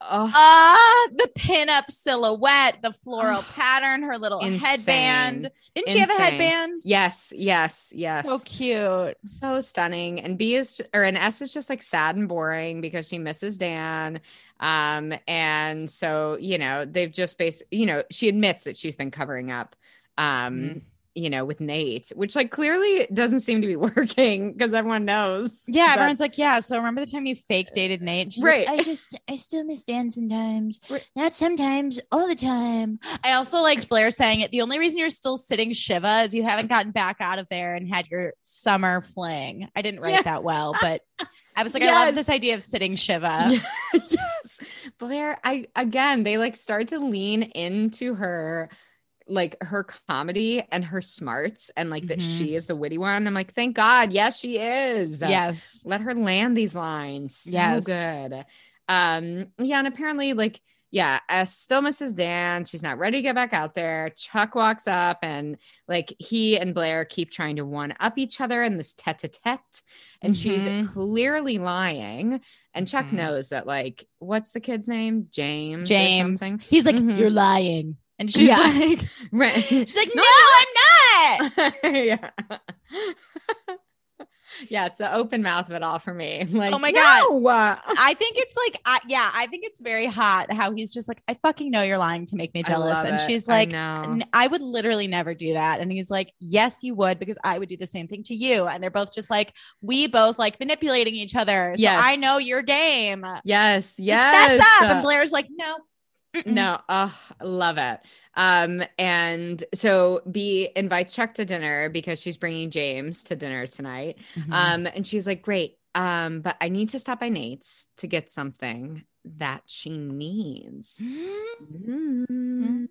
Speaker 3: Oh,
Speaker 2: Ah, the pinup silhouette, the floral
Speaker 3: Oh,
Speaker 2: pattern, her little
Speaker 3: insane.
Speaker 2: headband. Didn't she have a headband?
Speaker 3: yes, yes, yes.
Speaker 2: So cute.
Speaker 3: so stunning. And B is or an S is just like sad and boring because she misses Dan. Um, and so you know they've just basically you know she admits that she's been covering up. Um,
Speaker 2: Mhm.
Speaker 3: You know, with Nate, which like clearly doesn't seem to be (laughs) working because everyone knows.
Speaker 2: Yeah,
Speaker 3: that-
Speaker 2: everyone's like, yeah. So remember the time you fake uh, dated Nate? She's
Speaker 3: Right.
Speaker 2: Like, I just, I still miss Dan sometimes. (laughs)
Speaker 3: Right.
Speaker 2: Not sometimes, all the time. I also liked Blair saying it. The only reason you're still sitting Shiva is you haven't gotten back out of there and had your summer fling. I didn't write
Speaker 3: Yeah.
Speaker 2: that well, (laughs) but I was like, I love this idea of sitting Shiva.
Speaker 3: yes. Blair, I again, they like start to lean into her like her comedy and her smarts and like that
Speaker 2: Mhm.
Speaker 3: she is the witty one. I'm like, thank God. Yes, she is.
Speaker 2: Yes.
Speaker 3: Let her land these lines. So
Speaker 2: Yes.
Speaker 3: good. Um, yeah, and apparently, like yeah, S still misses Dan. She's not ready to get back out there. Chuck walks up and like he and Blair keep trying to one up each other in this tete a tete. And
Speaker 2: Mhm.
Speaker 3: she's clearly lying. And Chuck
Speaker 2: Mhm.
Speaker 3: knows that, like, what's the kid's name? James. or
Speaker 2: James.
Speaker 3: something.
Speaker 2: He's like,
Speaker 3: Mhm.
Speaker 2: you're lying. And she's
Speaker 3: Yeah.
Speaker 2: like, (laughs)
Speaker 3: Right.
Speaker 2: she's like, no, I'm not.
Speaker 3: yeah. (laughs) yeah, it's the open mouth of it all for me. (laughs) Like,
Speaker 2: Oh my God.
Speaker 3: God.
Speaker 2: I think it's like, I, yeah, I think it's very hot how he's just like, I fucking know you're lying to make me jealous. And
Speaker 3: it.
Speaker 2: she's like. I would literally never do that. And he's like, Yes, you would, because I would do the same thing to you. And they're both just like, we both like manipulating each other. So
Speaker 3: Yes.
Speaker 2: I know your game.
Speaker 3: yes,
Speaker 2: Just
Speaker 3: yes.
Speaker 2: fess up. And Blair's like, No. Mm-mm."
Speaker 3: No, oh, love it. Um, and so B invites Chuck to dinner because she's bringing James to dinner tonight.
Speaker 2: Mhm.
Speaker 3: Um, and she's like, Great. Um, but I need to stop by Nate's to get something that she needs. Mm.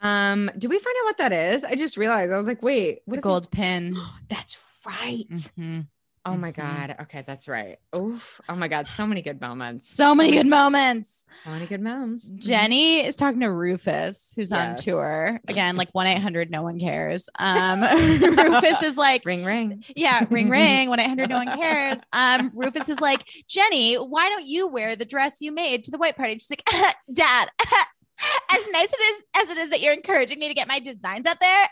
Speaker 3: Um, did we find out what that is? I just realized I was like, wait,
Speaker 2: the
Speaker 3: what if
Speaker 2: gold pin. (gasps)
Speaker 3: That's right.
Speaker 2: Mhm.
Speaker 3: Oh my
Speaker 2: Mhm.
Speaker 3: god. Okay, that's right. Oof. Oh my god, so many good moments.
Speaker 2: So many good moments.
Speaker 3: so many good moments.
Speaker 2: Jenny is talking to Rufus, who's on tour. Again, like 1 800, no one cares. Um, (laughs) Rufus is like,
Speaker 3: Ring ring.
Speaker 2: yeah, ring, (laughs) ring, 1 800, no one cares. Um, Rufus is like, Jenny, why don't you wear the dress you made to the white party? And she's like, Dad, (laughs) as nice it is as it is that you're encouraging me to get my designs out there,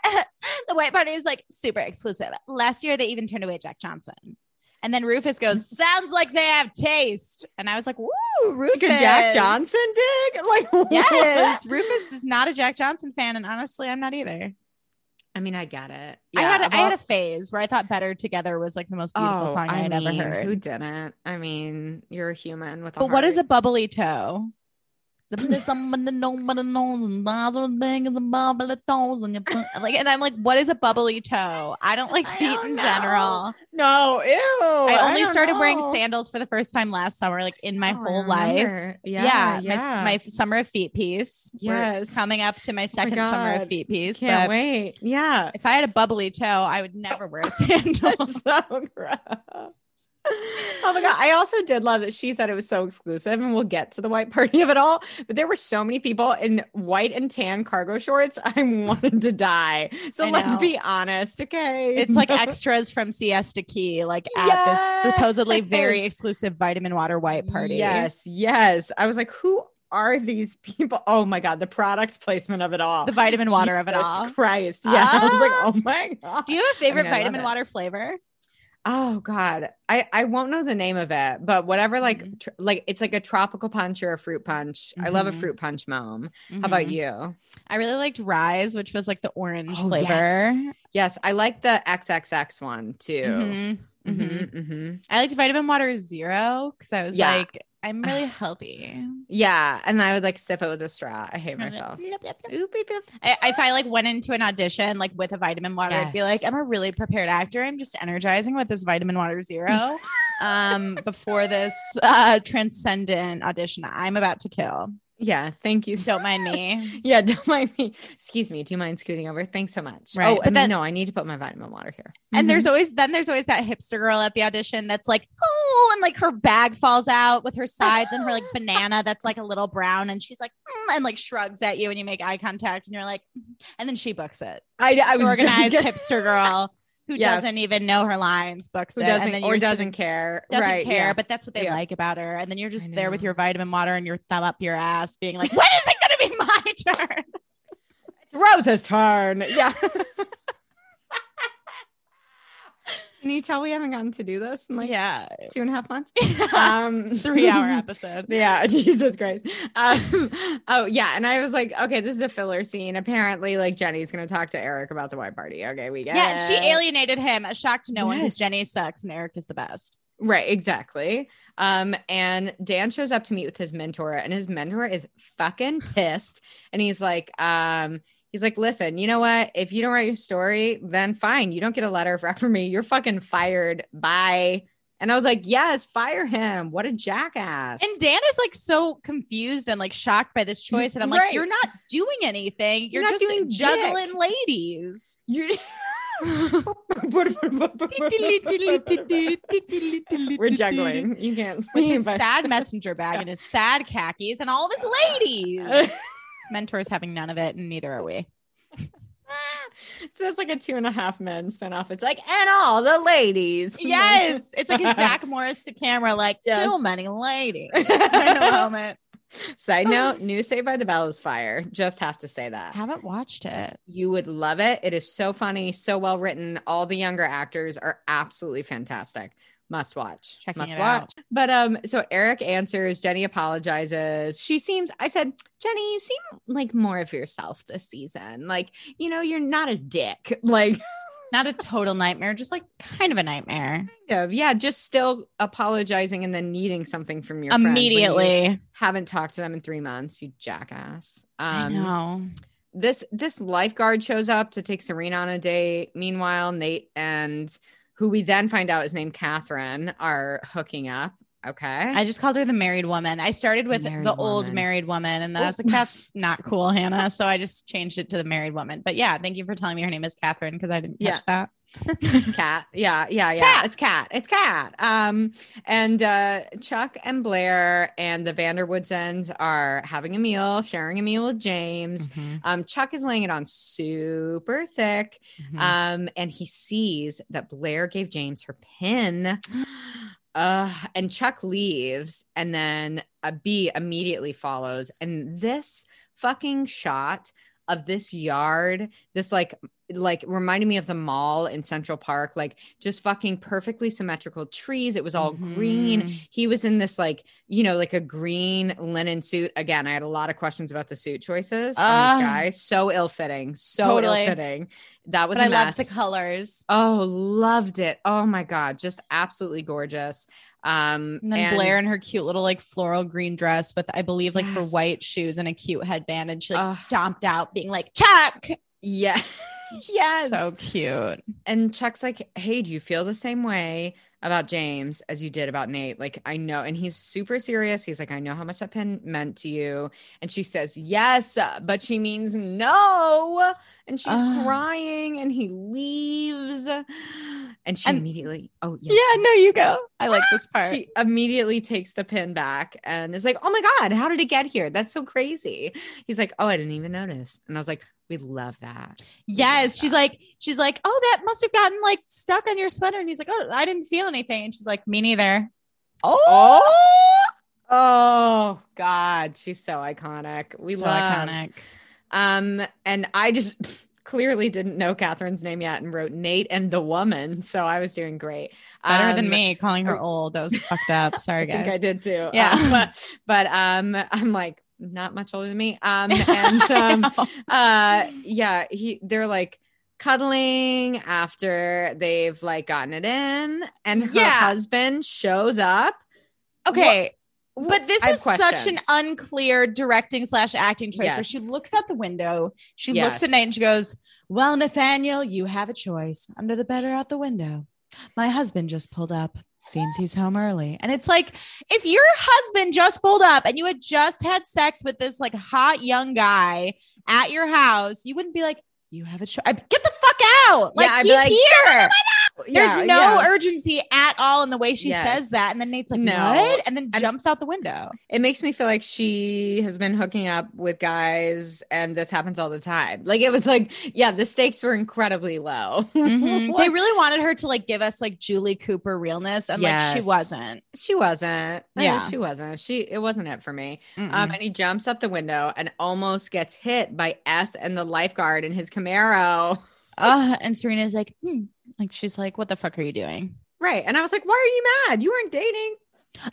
Speaker 2: the white party is like super exclusive. Last year, they even turned away Jack Johnson. And then Rufus goes, (laughs) Sounds like they have taste. And I was like, Woo, Rufus.
Speaker 3: Like a Jack Johnson dig? (laughs) Like what?
Speaker 2: Yes, Rufus is not a Jack Johnson fan, and honestly, I'm not either.
Speaker 3: I mean, I get it.
Speaker 2: Yeah, I had a, I had a phase where I thought "Better Together" was like the most beautiful
Speaker 3: Oh,
Speaker 2: song I, had
Speaker 3: mean,
Speaker 2: ever heard.
Speaker 3: Who didn't? I mean, you're a human with a
Speaker 2: but what is a bubbly toe? (laughs) Someone that nobody knows and lots of things and bubbly toes and you put- (laughs) like, and I'm like, what is a bubbly toe? I don't like feet
Speaker 3: don't
Speaker 2: in
Speaker 3: know.
Speaker 2: general.
Speaker 3: No, ew.
Speaker 2: I only
Speaker 3: don't
Speaker 2: started wearing sandals for the first time last summer, like in my
Speaker 3: Oh,
Speaker 2: whole life.
Speaker 3: remember.
Speaker 2: Yeah,
Speaker 3: Yeah,
Speaker 2: my, my summer of feet piece. We're
Speaker 3: Yes.
Speaker 2: coming up to my oh second summer of feet piece.
Speaker 3: Can't
Speaker 2: but
Speaker 3: wait. Yeah.
Speaker 2: if I had a bubbly toe, I would never wear (laughs) sandals.
Speaker 3: so gross. (laughs) Oh my god! I also did love that she said it was so exclusive, and we'll get to the white party of it all. But there were so many people in white and tan cargo shorts. (laughs) I wanted to die. So let's be honest, okay?
Speaker 2: It's like (laughs) extras from Siesta Key, like at this supposedly very exclusive vitamin water white party.
Speaker 3: Yes, yes. I was like, who are these people? Oh my god, the product placement of it all.
Speaker 2: The vitamin water of it all.
Speaker 3: Christ. Yeah. I was like,
Speaker 2: Ah.
Speaker 3: oh my god.
Speaker 2: Do you have a favorite
Speaker 3: mean, I love
Speaker 2: vitamin water flavor?
Speaker 3: Oh God, I I won't know the name of it, but whatever, like
Speaker 2: Mhm.
Speaker 3: tr- like it's like a tropical punch or a fruit punch. I love a
Speaker 2: Mhm.
Speaker 3: fruit punch, mom. How about
Speaker 2: Mhm.
Speaker 3: you?
Speaker 2: I really liked Rise, which was like the orange
Speaker 3: Oh,
Speaker 2: flavor.
Speaker 3: yes. Yes, I like the XXX one too.
Speaker 2: Mhm, mhm.
Speaker 3: Mhm, mhm.
Speaker 2: I liked vitamin water zero because I was
Speaker 3: Yeah.
Speaker 2: like, I'm really (sighs) healthy.
Speaker 3: Yeah, and I would like sip it with a straw. I hate myself. Oop, beep, beep.
Speaker 2: I, if I like went into an audition like with a vitamin water, I'd be like, I'm a really prepared actor. I'm just energizing with this vitamin water zero. Um, before this uh transcendent audition, I'm about to kill.
Speaker 3: Yeah, thank you.
Speaker 2: Don't mind me. (laughs)
Speaker 3: yeah, don't mind me. Excuse me. Do you mind scooting over? Thanks so much.
Speaker 2: Right,
Speaker 3: Oh, and
Speaker 2: then-
Speaker 3: no, I need to put my vitamin water here.
Speaker 2: And
Speaker 3: Mhm.
Speaker 2: there's always then there's always that hipster girl at the audition that's like, oh, and like her bag falls out with her sides and her like banana that's like a little brown, and she's like, "Mm," and like shrugs at you, and you make eye contact, and you're like, "Mm," and then she books it.
Speaker 3: I, I was
Speaker 2: Organized hipster girl who
Speaker 3: Yes.
Speaker 2: doesn't even know her lines books it, and then
Speaker 3: or doesn't
Speaker 2: sitting-
Speaker 3: care.
Speaker 2: doesn't
Speaker 3: right,
Speaker 2: care,
Speaker 3: yeah.
Speaker 2: but that's what they
Speaker 3: Yeah.
Speaker 2: like about her. And then you're just there with your vitamin water and your thumb up your ass, being like, when is it going to be (laughs) my turn?
Speaker 3: It's Rose's turn. Yeah. (laughs) Can you tell we haven't gotten to do this in like
Speaker 2: yeah,
Speaker 3: two and a half months? (laughs) Um,
Speaker 2: three hour (laughs) episode.
Speaker 3: Yeah, (laughs) Jesus Christ. Um, oh yeah, and I was like, okay, this is a filler scene. Apparently, like Jenny's gonna talk to Eric about the white party. Okay, we get
Speaker 2: Yeah, and she alienated him. A shock to no one because Jenny sucks and Eric is the best.
Speaker 3: Right, exactly. Um, and Dan shows up to meet with his mentor, and his mentor is fucking pissed. And he's like, um, he's like, listen, you know what? If you don't write your story, then fine. You don't get a letter (laughs) from me. You're fucking fired. Bye. And I was like, yes, fire him. What a jackass.
Speaker 2: And Dan is like so confused and like shocked by this choice. And I'm like, you're not doing anything. You're,
Speaker 3: You're not
Speaker 2: just
Speaker 3: doing
Speaker 2: juggling ladies.
Speaker 3: you (laughs) We're juggling. You can't
Speaker 2: with
Speaker 3: see,
Speaker 2: his (laughs) sad messenger bag and his sad khakis and all of his ladies. Mentor's having none of it, and neither are we. (laughs)
Speaker 3: so it's like a two and a half men spinoff. It's like, and all the ladies.
Speaker 2: Yes, it's like a (laughs) Zach Morris to camera, like
Speaker 3: Yes.
Speaker 2: too many ladies. (laughs) moment.
Speaker 3: Side note, new Saved by the Bell is fire. Just have to say that.
Speaker 2: Haven't watched it.
Speaker 3: You would love it. It is so funny, so well written. All the younger actors are absolutely fantastic. Must watch.
Speaker 2: Checking
Speaker 3: Must watch.
Speaker 2: out.
Speaker 3: But um, so Eric answers, Jenny apologizes. She seems, I said, Jenny, you seem like more of yourself this season. Like, you know, you're not a dick. (laughs) Like,
Speaker 2: Not a total nightmare, just like kind of a nightmare.
Speaker 3: kind of, yeah, just still apologizing and then needing something from your
Speaker 2: Immediately.
Speaker 3: haven't talked to them in three months, you jackass.
Speaker 2: I
Speaker 3: Um,
Speaker 2: know.
Speaker 3: this this lifeguard shows up to take Serena on a date. Meanwhile, Nate and who we then find out is named Catherine are hooking up. Okay.
Speaker 2: I just called her the married woman. I started with
Speaker 3: Married
Speaker 2: the old married woman, and then I was like, oh. that's not cool, Hannah. So I just changed it to the married woman. But yeah, thank you for telling me her name is Catherine because I didn't catch that. (laughs)
Speaker 3: cat. Yeah, yeah, yeah.
Speaker 2: Cat.
Speaker 3: It's cat. It's cat. Um, and uh Chuck and Blair and the van der Woodsens are having a meal, sharing a meal with James.
Speaker 2: Mhm,
Speaker 3: Um, Chuck is laying it on super thick.
Speaker 2: mhm.
Speaker 3: Um, and he sees that Blair gave James her pin. (gasps) Uh, and Chuck leaves, and then a B immediately follows. And this fucking shot of this yard, this like like reminded me of the mall in Central Park, like just fucking perfectly symmetrical trees. It was all green.
Speaker 2: Mhm.
Speaker 3: He was in this like, you know, like a green linen suit. Again, I had a lot of questions about the suit choices on
Speaker 2: Ah.
Speaker 3: this guy. So ill-fitting, so
Speaker 2: Totally.
Speaker 3: ill-fitting. That was
Speaker 2: But
Speaker 3: a
Speaker 2: I loved the colors.
Speaker 3: Oh, loved it. Oh my god, just absolutely gorgeous. Um
Speaker 2: And then Blair in her cute little like floral green dress with I believe like her white shoes and a cute headband, and she like
Speaker 3: Ugh.
Speaker 2: stomped out, being like Chuck.
Speaker 3: Yeah. (laughs) yes.
Speaker 2: so cute.
Speaker 3: and Chuck's like, "Hey, do you feel the same way about James as you did about Nate?" Like, I know, and he's super serious. He's like, "I know how much that pin meant to you," and she says, "Yes," but she means no, and she's
Speaker 2: Ugh.
Speaker 3: crying, and he leaves, and she
Speaker 2: And-
Speaker 3: immediately, oh
Speaker 2: Yeah, no, you go. I like this (laughs) part.
Speaker 3: She immediately takes the pin back and is like, "Oh my god, how did it get here? That's so crazy." He's like, "Oh, I didn't even notice," and I was like, "We love that."
Speaker 2: Yes, she's like, she's like, oh, that must have gotten like stuck on your sweater, and he's like, oh, I didn't feel anything, and she's like, me neither.
Speaker 3: Oh, oh God, she's so iconic. We
Speaker 2: so
Speaker 3: love.
Speaker 2: iconic.
Speaker 3: Um, and I just (laughs) clearly didn't know Catherine's name yet and wrote Nate and the woman, so I was doing great.
Speaker 2: Better than
Speaker 3: Um,
Speaker 2: me calling her
Speaker 3: oh.
Speaker 2: old. That was fucked up. Sorry, (laughs)
Speaker 3: I think I did too.
Speaker 2: Yeah.
Speaker 3: Uh, (laughs) but, but um, I'm like not much older than me. Um, (laughs) and um, uh yeah he they're like cuddling after they've like gotten it in and her
Speaker 2: Yeah.
Speaker 3: husband shows up
Speaker 2: okay. But this is such an unclear directing slash acting choice where she looks out the window, she
Speaker 3: Yes.
Speaker 2: looks at Nate and she goes, Well, Nathaniel, you have a choice. Under the bed or out the window. My husband just pulled up. Seems he's home early. And it's like, if your husband just pulled up and you had just had sex with this like hot young guy at your house, you wouldn't be like, you have a choice. Get the fuck out. Like,
Speaker 3: I'd
Speaker 2: he's
Speaker 3: like,
Speaker 2: here. There's
Speaker 3: Yeah,
Speaker 2: no
Speaker 3: yeah.
Speaker 2: urgency at all in the way she
Speaker 3: Yes.
Speaker 2: says that. And then Nate's like,
Speaker 3: No.
Speaker 2: what? And then
Speaker 3: And-
Speaker 2: jumps out the window.
Speaker 3: it makes me feel like she has been hooking up with guys and this happens all the time like it was like yeah the stakes were incredibly low
Speaker 2: Mhm. (laughs) They really wanted her to like give us like Julie Cooper realness. And like she wasn't.
Speaker 3: she wasn't Uh,
Speaker 2: Yeah.
Speaker 3: she wasn't she it wasn't it for me
Speaker 2: Mm-mm.
Speaker 3: um and he jumps up the window and almost gets hit by s and the lifeguard and his camaro
Speaker 2: Uh, and Serena's like, hmm. like she's like, what the fuck are you doing?
Speaker 3: Right. And I was like, why are you mad? You weren't dating.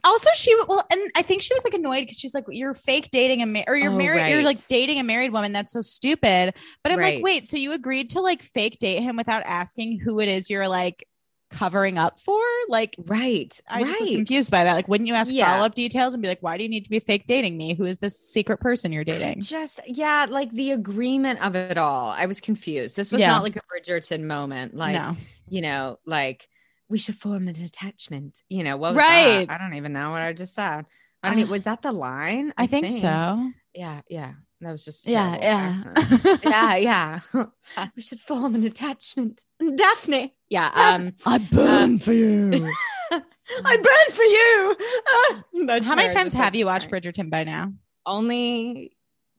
Speaker 2: Also, she well, and I think she was like annoyed because she's like, you're fake dating a ma- or you're
Speaker 3: Oh,
Speaker 2: married, you're like dating a married woman. That's so stupid. But I'm
Speaker 3: Right.
Speaker 2: like, wait, so you agreed to like fake date him without asking who it is you're like covering up for? Like,
Speaker 3: Right.
Speaker 2: I just was confused by that. Like, wouldn't you ask
Speaker 3: Yeah.
Speaker 2: follow up details and be like, why do you need to be fake dating me? Who is this secret person you're dating?
Speaker 3: Just, yeah, like the agreement of it all. I was confused. This was
Speaker 2: Yeah.
Speaker 3: not like a Bridgerton moment. Like,
Speaker 2: no.
Speaker 3: you know, like we should form an attachment. You know, what
Speaker 2: Right.
Speaker 3: that? I don't even know what I just said. I don't. e-
Speaker 2: Uh,
Speaker 3: was that the line?
Speaker 2: I think, so.
Speaker 3: Yeah, yeah. That was just a
Speaker 2: Yeah, (laughs) yeah.
Speaker 3: yeah, yeah. (laughs) we should form an attachment. Daphne. Yeah. (laughs) Um
Speaker 2: I burn for you.
Speaker 3: I burn for you. That's
Speaker 2: How many times have you watched. Bridgerton by now?
Speaker 3: Only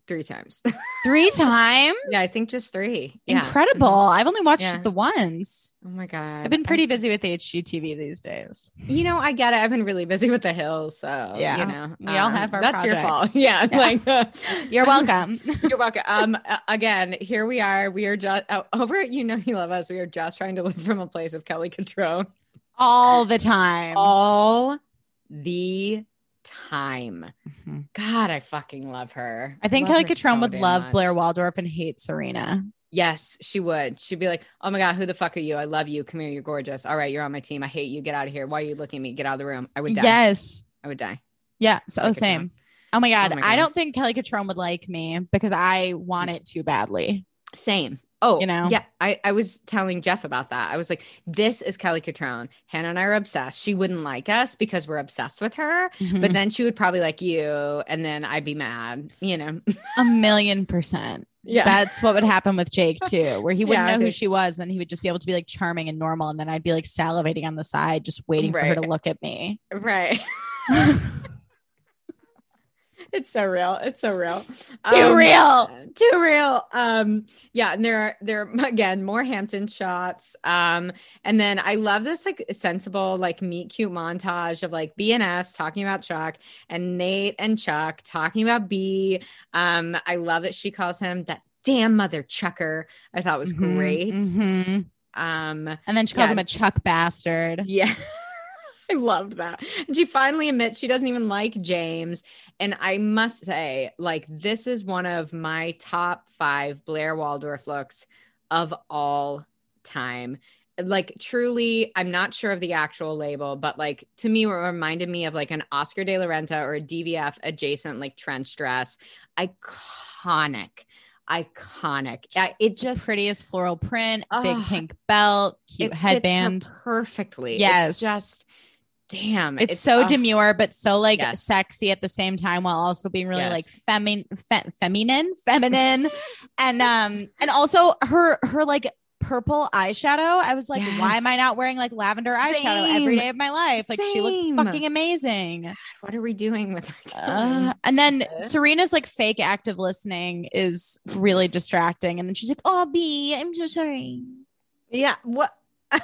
Speaker 3: three times. (laughs)
Speaker 2: Three times.
Speaker 3: yeah, I think just three. Yeah.
Speaker 2: Incredible. I've only watched
Speaker 3: Yeah.
Speaker 2: the ones.
Speaker 3: Oh my god.
Speaker 2: I've been pretty busy with HGTV these days.
Speaker 3: you know, I get it. I've been really busy with the hills, so
Speaker 2: Yeah.
Speaker 3: you know,
Speaker 2: We all have our
Speaker 3: That's your fault. (laughs) Yeah,
Speaker 2: Yeah.
Speaker 3: like uh, (laughs)
Speaker 2: You're welcome.
Speaker 3: You're welcome. Um, again, here we are. We are just uh, over at You Know You Love Us. We are just trying to live from a place of Kelly Cutrone
Speaker 2: All the time.
Speaker 3: all the time.
Speaker 2: Mhm.
Speaker 3: God, I fucking love her.
Speaker 2: I think Kelly
Speaker 3: her
Speaker 2: Cutrone
Speaker 3: so
Speaker 2: would love
Speaker 3: much.
Speaker 2: Blair Waldorf and hate Serena.
Speaker 3: Yes, she would. She'd be like, "Oh my god, who the fuck are you? I love you. Come here, you're gorgeous. All right, you're on my team. I hate you. Get out of here. Why are you looking at me? Get out of the room. I would die.
Speaker 2: Yes.
Speaker 3: I would die.
Speaker 2: Yeah. So
Speaker 3: Kelly
Speaker 2: same. Oh my God.
Speaker 3: my
Speaker 2: I don't think Kelly Cutrone would like me because I want it too badly.
Speaker 3: Same. Oh,
Speaker 2: You know?
Speaker 3: yeah. I, I was telling Jeff about that. I was like, this is Kelly Cutrone. Hannah and I are obsessed. She wouldn't like us because we're obsessed with her,
Speaker 2: Mhm.
Speaker 3: but then she would probably like you, and then I'd be mad, you know?
Speaker 2: a million percent. (laughs)
Speaker 3: Yeah.
Speaker 2: That's what would happen with Jake too, where he wouldn't
Speaker 3: Yeah,
Speaker 2: know who she was. And then he would just be able to be like charming and normal. And then I'd be like salivating on the side, just waiting for her to look at me.
Speaker 3: right. (laughs) (laughs) it's so real. It's so real.
Speaker 2: Too real.
Speaker 3: Too real. Um, yeah, and there are there are (laughs) again more Hampton shots. Um, and then I love this like sensible, like meet cute montage of like BNS talking about Chuck and Nate and Chuck talking about B. Um, I love that she calls him that damn mother chucker. I thought was
Speaker 2: Mhm,
Speaker 3: great.
Speaker 2: mhm.
Speaker 3: Um,
Speaker 2: And then she calls
Speaker 3: Yeah.
Speaker 2: him a Chuck bastard.
Speaker 3: yeah. (laughs) (laughs) I loved that. And she finally admits she doesn't even like James. And I must say, like, this is one of my top five Blair Waldorf looks of all time. Like, truly, I'm not sure of the actual label, but like, to me, it reminded me of like an Oscar de la Renta or a DVF adjacent, like, trench dress. Iconic. Iconic.
Speaker 2: Just
Speaker 3: Uh, it just
Speaker 2: Prettiest floral print, big pink belt, cute
Speaker 3: it fits her
Speaker 2: headband.
Speaker 3: perfectly.
Speaker 2: Yes.
Speaker 3: It's just damn.
Speaker 2: It's, so
Speaker 3: ugh.
Speaker 2: demure, but so like
Speaker 3: Yes.
Speaker 2: sexy at the same time, while also being really like
Speaker 3: Yes.
Speaker 2: femin, fe- feminine, (laughs) feminine, and um, and also her her like purple eyeshadow. I was like, why am I not wearing like lavender eyeshadow every day of my life? Like she looks fucking amazing.
Speaker 3: What are we doing with our time?
Speaker 2: Uh, and then. Serena's like fake active listening is really distracting. And then she's like, "Oh, B, I'm so sorry."
Speaker 3: yeah. What? (laughs)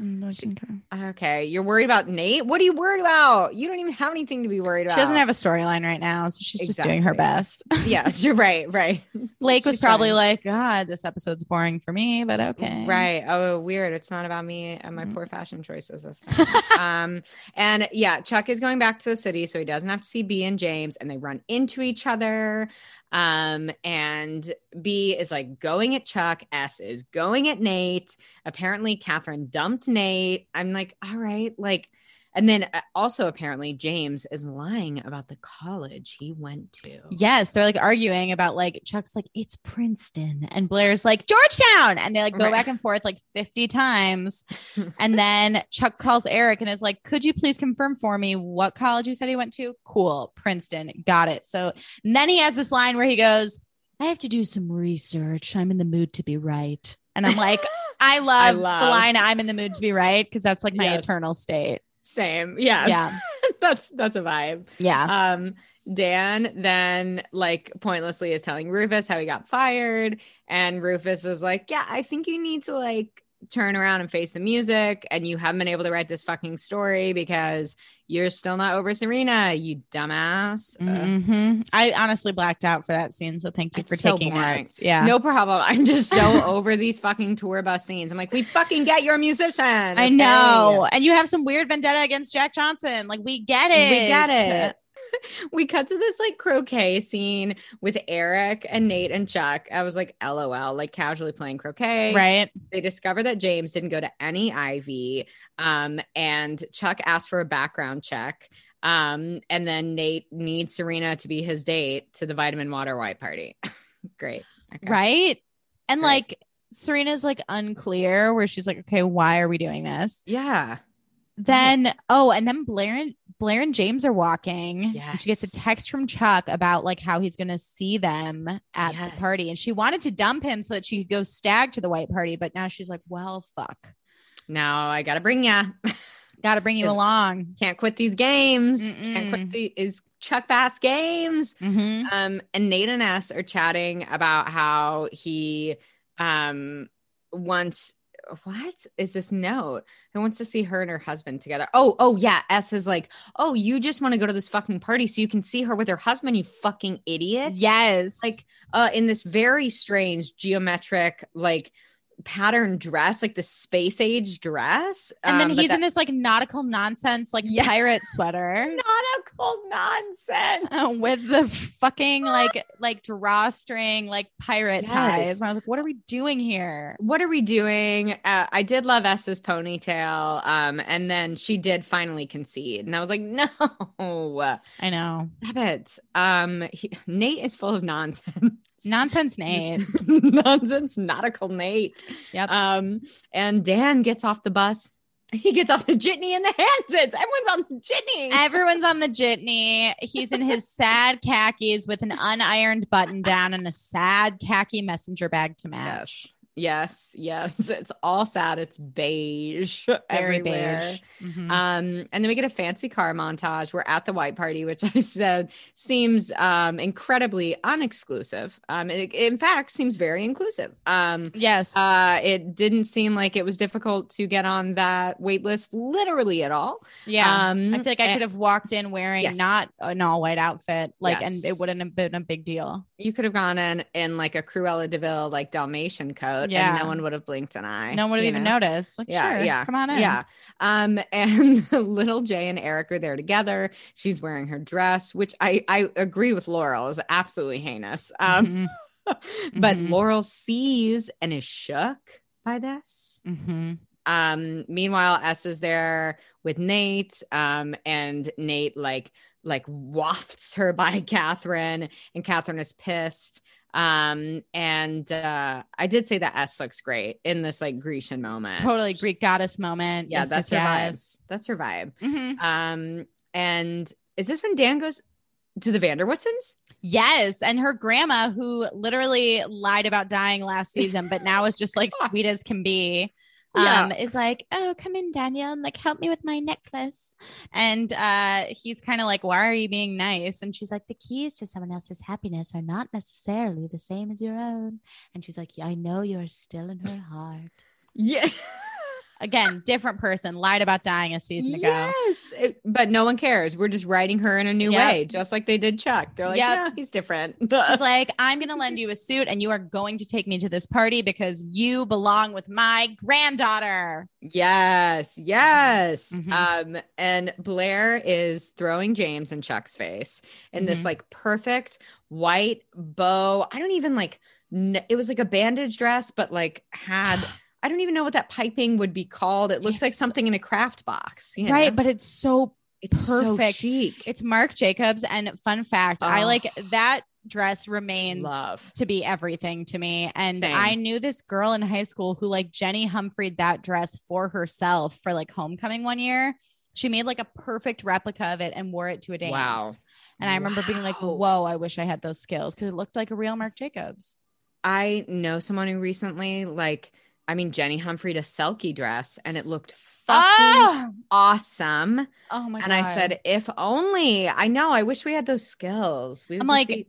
Speaker 2: Mm, like,
Speaker 3: She-
Speaker 2: okay.
Speaker 3: okay. You're worried about Nate? What are you worried about? You don't even have anything to be worried about.
Speaker 2: She doesn't have a storyline right now, so she's just doing her best. (laughs)
Speaker 3: yeah, (laughs) you're right. Right.
Speaker 2: Lake was probably
Speaker 3: trying.
Speaker 2: like, God, this episode's boring for me, but okay.
Speaker 3: Right. Oh, weird. It's not about me and my
Speaker 2: Mm.
Speaker 3: poor fashion choices this time. (laughs) um, and yeah, Chuck is going back to the city, so he doesn't have to see B and James, and they run into each other. Um, and B is like going at Chuck, S is going at Nate. Apparently, Catherine dumped Nate. I'm like, all right, like, and then uh, also apparently James is lying about the college he went to.
Speaker 2: Yes, they're like arguing about like Chuck's like it's Princeton and Blair's like Georgetown and they like go
Speaker 3: Right.
Speaker 2: back and forth like 50 times. (laughs) and then Chuck calls Eric and is like, "Could you please confirm for me what college you said he went to?" Cool, Princeton. Got it. So then he has this line where he goes, "I have to do some research. I'm in the mood to be right." And I'm like, (laughs) I love,
Speaker 3: love-
Speaker 2: the line "I'm in the mood to be right" because that's like my
Speaker 3: Yes.
Speaker 2: eternal state.
Speaker 3: Same. Yeah.
Speaker 2: Yeah. (laughs)
Speaker 3: that's that's a vibe.
Speaker 2: Yeah.
Speaker 3: Um, Dan then like pointlessly is telling Rufus how he got fired, and Rufus is like, "Yeah, I think you need to like turn around and face the music, and you haven't been able to write this fucking story because you're still not over Serena, you dumbass."
Speaker 2: Mhm. I honestly blacked out for that scene, so thank you
Speaker 3: It's
Speaker 2: for
Speaker 3: so
Speaker 2: taking
Speaker 3: boring.
Speaker 2: notes. Yeah.
Speaker 3: No problem. I'm just so (laughs) over these fucking tour bus scenes. I'm like, we fucking get you're a musician.
Speaker 2: I
Speaker 3: okay?"
Speaker 2: know. And you have some weird vendetta against Jack Johnson. Like we get it.
Speaker 3: We get it. (laughs) we cut to this like croquet scene with Eric and Nate and Chuck. I was like, LOL, like casually playing croquet.
Speaker 2: Right.
Speaker 3: They discover that James didn't go to any Ivy. Um, and Chuck asked for a background check. Um, and then Nate needs Serena to be his date to the vitamin water white party. (laughs) Great. Okay.
Speaker 2: Right. And
Speaker 3: Right.
Speaker 2: like Serena's like unclear where she's like, okay, why are we doing this?
Speaker 3: Yeah.
Speaker 2: then oh, and then Blair and Blair and James are walking. and She gets a text from Chuck about like how he's gonna see them at
Speaker 3: Yes.
Speaker 2: the party. And she wanted to dump him so that she could go stag to the white party, but now she's like, Well, fuck.
Speaker 3: Now I gotta bring ya. (laughs)
Speaker 2: Gotta bring you along.
Speaker 3: Can't quit these games. Can't quit
Speaker 2: Mm-mm.
Speaker 3: the is Chuck Bass games.
Speaker 2: Mhm.
Speaker 3: Um, and Nate and S are chatting about how he um wants what is this note? Who wants to see her and her husband together. Oh, oh yeah. S is like, oh, you just want to go to this fucking party so you can see her with her husband, you fucking idiot.
Speaker 2: Yes.
Speaker 3: Like uh in this very strange geometric, like pattern dress, like the space age dress.
Speaker 2: and then
Speaker 3: Um,
Speaker 2: he's
Speaker 3: that-
Speaker 2: in this like nautical nonsense, like
Speaker 3: Yeah.
Speaker 2: pirate (laughs) sweater.
Speaker 3: nautical nonsense.
Speaker 2: uh, (laughs) with the fucking like like drawstring like pirate
Speaker 3: Yes.
Speaker 2: ties. And I was like, what are we doing here?
Speaker 3: what are we doing? Uh, I did love S's ponytail. Um, and then she did finally concede, and I was like, (laughs) no,
Speaker 2: I know.
Speaker 3: it. Um, he, Nate is full of nonsense.
Speaker 2: Nonsense Nate.
Speaker 3: nonsense, nautical Nate.
Speaker 2: Yep.
Speaker 3: Um, and Dan gets off the bus. He gets off the jitney in the Hamptons. Everyone's on the jitney.
Speaker 2: Everyone's on the jitney. He's in his sad khakis with an unironed button down and a sad khaki messenger bag to match.
Speaker 3: Yes, yes, yes. It's all sad. It's beige (laughs)
Speaker 2: Very
Speaker 3: everywhere.
Speaker 2: beige. Mhm.
Speaker 3: Um, and then we get a fancy car montage. We're at the white party, which (laughs) I said seems um incredibly unexclusive. Um, it, in fact, seems very inclusive. Um,
Speaker 2: yes.
Speaker 3: uh, it didn't seem like it was difficult to get on that wait list literally at all.
Speaker 2: yeah.
Speaker 3: Um,
Speaker 2: I feel like I
Speaker 3: and
Speaker 2: could have walked in wearing
Speaker 3: Yes.
Speaker 2: not an all white outfit, like, and it wouldn't have been a big deal.
Speaker 3: you could have gone in in like a Cruella de Vil like Dalmatian coat,
Speaker 2: Yeah.
Speaker 3: and no one would have blinked an eye.
Speaker 2: No one would
Speaker 3: you
Speaker 2: even
Speaker 3: know?
Speaker 2: notice. Like,
Speaker 3: Yeah,
Speaker 2: sure,
Speaker 3: yeah,
Speaker 2: come on in.
Speaker 3: Yeah. Um, (laughs) and little J and Eric are there together. She's wearing her dress, which I I agree with Laurel is absolutely heinous. Um,
Speaker 2: Mhm. (laughs)
Speaker 3: but
Speaker 2: Mhm.
Speaker 3: Laurel sees and is shook by this.
Speaker 2: Mhm.
Speaker 3: Um, meanwhile, S is there with Nate. Um, and Nate like like wafts her (laughs) by Catherine, and Catherine is pissed. Um, and uh, I did say that S looks great in this like Grecian moment.
Speaker 2: Totally Greek goddess moment.
Speaker 3: Yeah,
Speaker 2: Yes,
Speaker 3: that's
Speaker 2: yes,
Speaker 3: her
Speaker 2: yes.
Speaker 3: vibe. That's her vibe.
Speaker 2: Mhm.
Speaker 3: Um, and is this when Dan goes to the van der Woodsens?
Speaker 2: Yes. And her grandma, who literally lied about dying last season, but now is just like (laughs) sweet as can be.
Speaker 3: Yeah.
Speaker 2: Um, is like, oh, come in, Danielle, and like help me with my necklace. And uh he's kind of like, Why are you being nice? And she's like, The keys to someone else's happiness are not necessarily the same as your own. And she's like, I know you're still in her heart.
Speaker 3: Yeah. (laughs)
Speaker 2: Again, different person, lied about dying a season ago.
Speaker 3: Yes. It- but no one cares. We're just writing her in a new
Speaker 2: Yep.
Speaker 3: way, just like they did Chuck. They're like, yeah, he's different. (laughs)
Speaker 2: She's like, I'm going to lend you a suit and you are going to take me to this party because you belong with my granddaughter.
Speaker 3: yes, yes.
Speaker 2: Mhm.
Speaker 3: Um, and Blair is throwing James in Chuck's face in this
Speaker 2: Mhm.
Speaker 3: like perfect white bow. I don't even like, kn- it was like a bandage dress, but like had. (gasps) (gasps) (gasps) I don't even know what that piping would be called. It looks like something in a craft box. you
Speaker 2: Right. But it's so,
Speaker 3: It's so
Speaker 2: perfect.
Speaker 3: chic.
Speaker 2: it's Marc Jacobs. And fun fact, I
Speaker 3: Oh.
Speaker 2: like that dress remains
Speaker 3: love.
Speaker 2: to be everything to me. And
Speaker 3: Same.
Speaker 2: I knew this girl in high school who like Jenny Humphreyed that dress for herself for like homecoming one year. She made like a perfect replica of it and wore it to a dance.
Speaker 3: Wow.
Speaker 2: And I remember being like, whoa, I wish I had those skills because it looked like a real Marc Jacobs.
Speaker 3: I know someone who recently, like, I mean, Jenny Humphrey a Selkie dress, and it looked fucking
Speaker 2: Oh,
Speaker 3: awesome.
Speaker 2: oh my
Speaker 3: and
Speaker 2: God.
Speaker 3: I said, if only. I know. I wish we had those skills. We would
Speaker 2: I'm
Speaker 3: just
Speaker 2: like,
Speaker 3: be-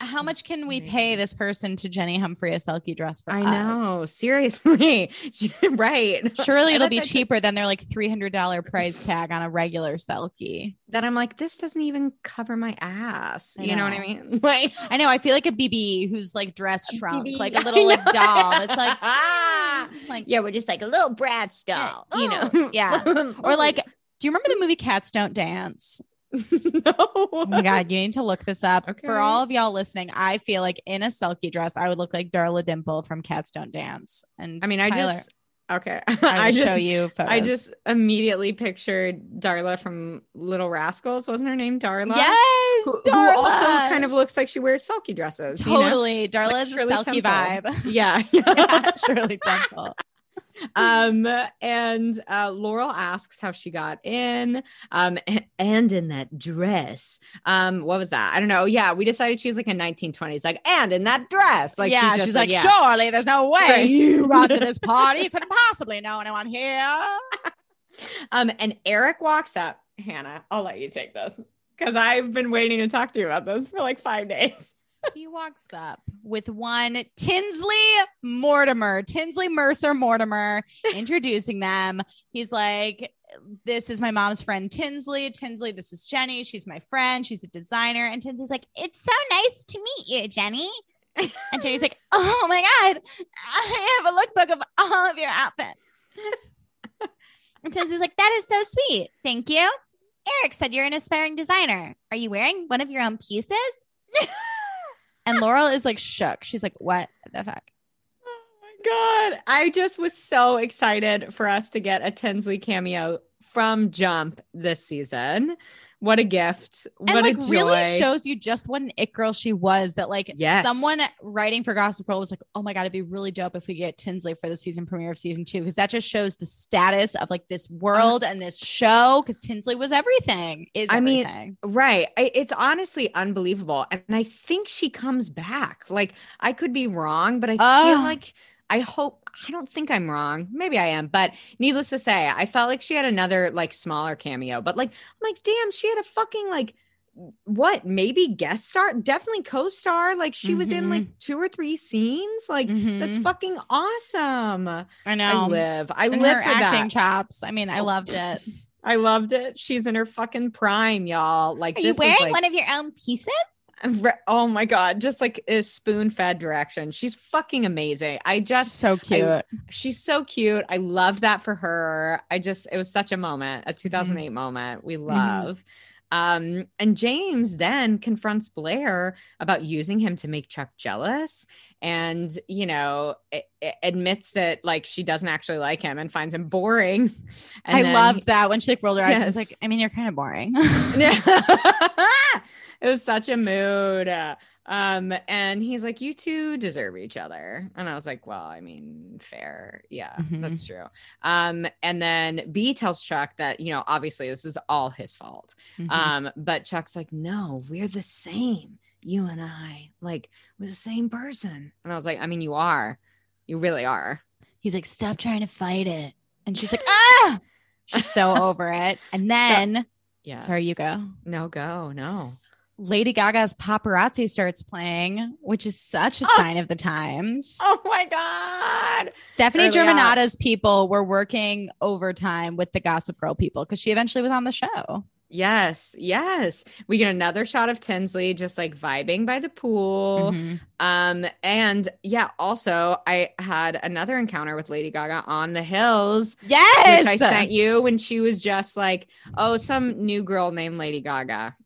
Speaker 2: how much can we pay this person to Jenny Humphrey a Selkie dress for
Speaker 3: I
Speaker 2: us?
Speaker 3: know. Seriously, (laughs) right?
Speaker 2: Surely it'll be cheaper than their like $300 price tag on a regular Selkie.
Speaker 3: That I'm like, this doesn't even cover my ass.
Speaker 2: I
Speaker 3: you know. what I mean? (laughs) Like
Speaker 2: I know. I feel like a BB who's like dress shrunk,
Speaker 3: BB.
Speaker 2: like a (laughs) little like doll. It's like,
Speaker 3: Ah.
Speaker 2: like
Speaker 3: yeah, we're just like a little Bratz doll, you know?
Speaker 2: yeah. Or like, do you remember the movie Cats Don't Dance? (laughs)
Speaker 3: no.
Speaker 2: Oh my god, you need to look this up.
Speaker 3: Okay.
Speaker 2: For all of y'all listening, I feel like in a Selkie dress, I would look like Darla Dimple from Cats Don't Dance. And
Speaker 3: I mean, I just okay. (laughs)
Speaker 2: I,
Speaker 3: I just
Speaker 2: show you photos.
Speaker 3: I just immediately pictured Darla from Little Rascals. Wasn't her name Darla?
Speaker 2: yes,
Speaker 3: Who, who
Speaker 2: Darla.
Speaker 3: also kind of looks like she wears Selkie dresses. you know?
Speaker 2: totally. Darla
Speaker 3: Like
Speaker 2: is a Selkie
Speaker 3: Temple.
Speaker 2: vibe.
Speaker 3: Yeah. (laughs)
Speaker 2: yeah, Shirley Temple.
Speaker 3: Um, and uh, Laurel asks how she got in, um, and in that dress. Um, what was that? I don't know. Yeah, we decided she's like a 1920s, like, and in that dress. Like,
Speaker 2: yeah,
Speaker 3: just
Speaker 2: she's like,
Speaker 3: yeah.
Speaker 2: surely there's no way
Speaker 3: Right.
Speaker 2: you got to this (laughs) party. You couldn't possibly know anyone here. (laughs)
Speaker 3: Um, and Eric walks up. Hannah, I'll let you take this because I've been waiting to talk to you about this for like five days.
Speaker 2: He walks up with one Tinsley Mortimer, Tinsley Mercer Mortimer, introducing them. He's like, This is my mom's friend Tinsley. Tinsley, this is Jenny. She's my friend. She's a designer. And Tinsley's like, It's so nice to meet you, Jenny. And Jenny's like, (laughs) Oh my God, I have a lookbook of all of your outfits. And Tinsley's like, That is so sweet. Thank you. Eric said you're an aspiring designer. Are you wearing one of your own pieces? (laughs) And Laurel is like shook. She's like, "What the fuck?"
Speaker 3: Oh my god. I just was so excited for us to get a Tinsley cameo from Jump this season. What a gift.
Speaker 2: And
Speaker 3: what
Speaker 2: like
Speaker 3: a joy.
Speaker 2: really shows you just what an it girl she was. That like
Speaker 3: Yes.
Speaker 2: someone writing for Gossip Girl was like, "Oh my god, it'd be really dope if we get Tinsley for the season premiere of season two because that just shows the status of like this world and this show. Because Tinsley was everything. Is
Speaker 3: I mean. Right. I, it's honestly unbelievable. And I think she comes back. Like, I could be wrong, but I feel like I hope I don't think I'm wrong. Maybe I am, but needless to say, I felt like she had another like smaller cameo. But like, I'm like, damn, she had a fucking like what maybe guest star, definitely co-star. Like she was in like two or three scenes. Like that's
Speaker 2: Mhm.
Speaker 3: fucking awesome.
Speaker 2: I know.
Speaker 3: I live. I
Speaker 2: and
Speaker 3: live
Speaker 2: her
Speaker 3: for
Speaker 2: acting
Speaker 3: that.
Speaker 2: chops. I mean, I
Speaker 3: Oh.
Speaker 2: loved (laughs) it.
Speaker 3: I loved it. She's in her fucking prime, y'all. Like
Speaker 2: Are you wearing
Speaker 3: like-
Speaker 2: one of your own pieces?
Speaker 3: Oh my god, just like a spoon fed direction. She's fucking amazing. I just
Speaker 2: so cute.
Speaker 3: she's so cute. I loved that for her. I just it was such a moment, a 2008 mm-hmm. moment. We mm-hmm. love. Um and James then confronts Blair about using him to make Chuck jealous and you know a- a- admits that like she doesn't actually like him and finds him boring. And
Speaker 2: I
Speaker 3: then
Speaker 2: loved that when she like rolled her eyes. I was like, I mean, you're kind of boring. (laughs) (laughs)
Speaker 3: it was such a mood. Um, and he's like, You two deserve each other. And I was like, Well, I mean, fair. Yeah,
Speaker 2: Mhm.
Speaker 3: that's true. Um, and then B tells Chuck that, you know, obviously this is all his fault.
Speaker 2: Mhm.
Speaker 3: Um, but Chuck's like, No, we're the same. You and I, like, we're the same person. And I was like, I mean, you are. You really are.
Speaker 2: He's like, stop trying to fight it. And she's like, (laughs) ah, she's so over it. And then,
Speaker 3: Yeah.
Speaker 2: sorry, you go.
Speaker 3: No, go. No.
Speaker 2: Lady Gaga's paparazzi starts playing, which is such a
Speaker 3: Oh.
Speaker 2: sign of the times.
Speaker 3: Oh my God.
Speaker 2: Stefani
Speaker 3: early
Speaker 2: Germanotta's people were working overtime with the Gossip Girl people because she eventually was on the show.
Speaker 3: Yes, yes. We get another shot of Tinsley just like vibing by the pool.
Speaker 2: Mhm.
Speaker 3: Um, and yeah, also I had another encounter with Lady Gaga on the hills,
Speaker 2: Yes.
Speaker 3: which I sent you when she was just like, oh, some new girl named Lady Gaga.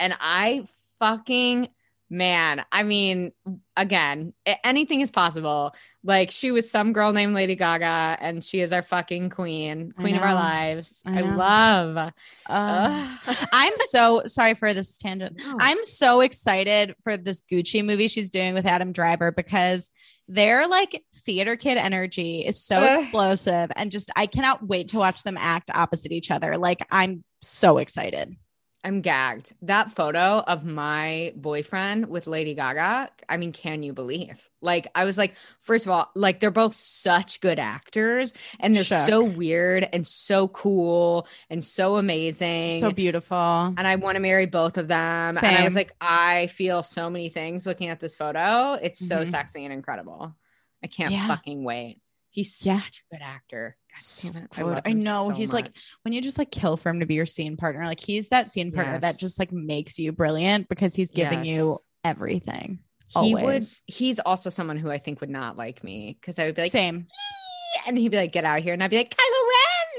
Speaker 3: And I fucking man, I mean, again, anything is possible. Like she was some girl named Lady Gaga, and she is our fucking queen, queen of our lives.
Speaker 2: I
Speaker 3: I, love.
Speaker 2: Uh, I'm so sorry for this tangent.
Speaker 3: No.
Speaker 2: I'm so excited for this Gucci movie she's doing with Adam Driver because their like theater kid energy is so
Speaker 3: Ugh.
Speaker 2: explosive and just I cannot wait to watch them act opposite each other. Like I'm so excited.
Speaker 3: I'm gagged. That photo of my boyfriend with Lady Gaga, I mean, can you believe? Like, I was like, first of all, like they're both such good actors and they're
Speaker 2: Shook.
Speaker 3: so weird and so cool and so amazing.
Speaker 2: So beautiful.
Speaker 3: and I want to marry both of them. And I was like, I feel so many things looking at this photo. It's so
Speaker 2: Mhm.
Speaker 3: sexy and incredible. I can't
Speaker 2: Yeah.
Speaker 3: fucking wait. He's
Speaker 2: Yeah.
Speaker 3: such a good actor. It, love
Speaker 2: I know.
Speaker 3: so
Speaker 2: He's like- when you just like kill for him to be your scene partner, like he's that scene partner that just like makes you brilliant because he's giving
Speaker 3: Yes.
Speaker 2: you everything.
Speaker 3: he would he's also someone who I think would not like me because I would be like,
Speaker 2: Same.
Speaker 3: and he'd be like, get out of here. And I'd be like, Kylo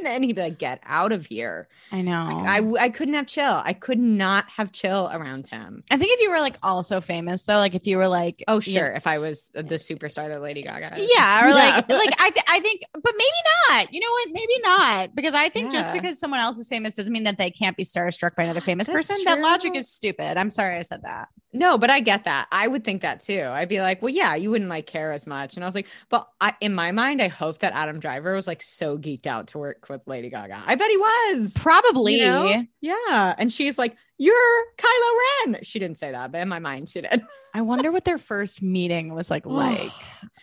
Speaker 3: And he'd be like, get out of here.
Speaker 2: I know.
Speaker 3: I, I couldn't have chill. I could not have chill around him.
Speaker 2: I think if you were like also famous though, like if you were like
Speaker 3: Oh, sure. If I was the superstar that Lady Gaga is.
Speaker 2: yeah, or (laughs) like
Speaker 3: Yeah.
Speaker 2: like I th- I think, but maybe not. You know what? Maybe not because I think just because someone else is famous doesn't mean that they can't be starstruck by another famous
Speaker 3: That's
Speaker 2: person. That logic is stupid. I'm sorry I said that.
Speaker 3: No, but I get that. I would think that too. I'd be like, well, yeah, you wouldn't like care as much. And I was like, but I, in my mind, I hope that Adam Driver was like so geeked out to work with Lady Gaga. I bet he was.
Speaker 2: Probably.
Speaker 3: You know? Yeah. And she's like, you're Kylo Ren. She didn't say that, but in my mind, she did. (laughs)
Speaker 2: I wonder what their first meeting was like. Like,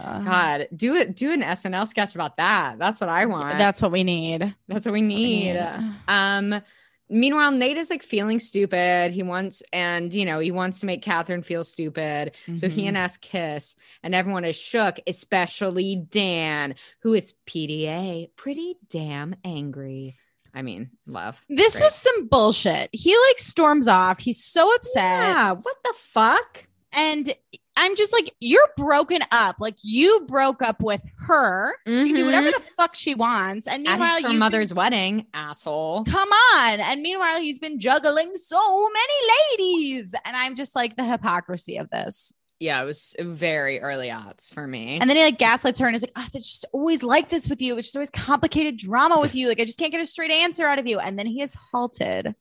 Speaker 2: uh,
Speaker 3: God, do it. Do an SNL sketch about that. That's what I want.
Speaker 2: that's what we need.
Speaker 3: That's what we
Speaker 2: That's what we
Speaker 3: need.
Speaker 2: need.
Speaker 3: Um, meanwhile, Nate is like feeling stupid. He wants, and you know, he wants to make Catherine feel stupid. So he and mm-hmm. S kiss, and everyone is shook, especially Dan, who is PDA, pretty damn angry. I mean, love.
Speaker 2: This
Speaker 3: Great.
Speaker 2: was some bullshit. He like storms off. He's so upset.
Speaker 3: yeah. What the fuck?
Speaker 2: And I'm just like, you're broken up. Like you broke up with her. She can do whatever mm-hmm. the fuck she wants. And meanwhile,
Speaker 3: your her
Speaker 2: you
Speaker 3: mother's wedding, asshole.
Speaker 2: come on. And meanwhile, he's been juggling so many ladies. And I'm just like the hypocrisy of this.
Speaker 3: Yeah, it was very early odds for me.
Speaker 2: And then he like gaslights her and is like, oh, it's just always like this with you. It's just always complicated drama with you. Like I just can't get a straight answer out of you. And then he is halted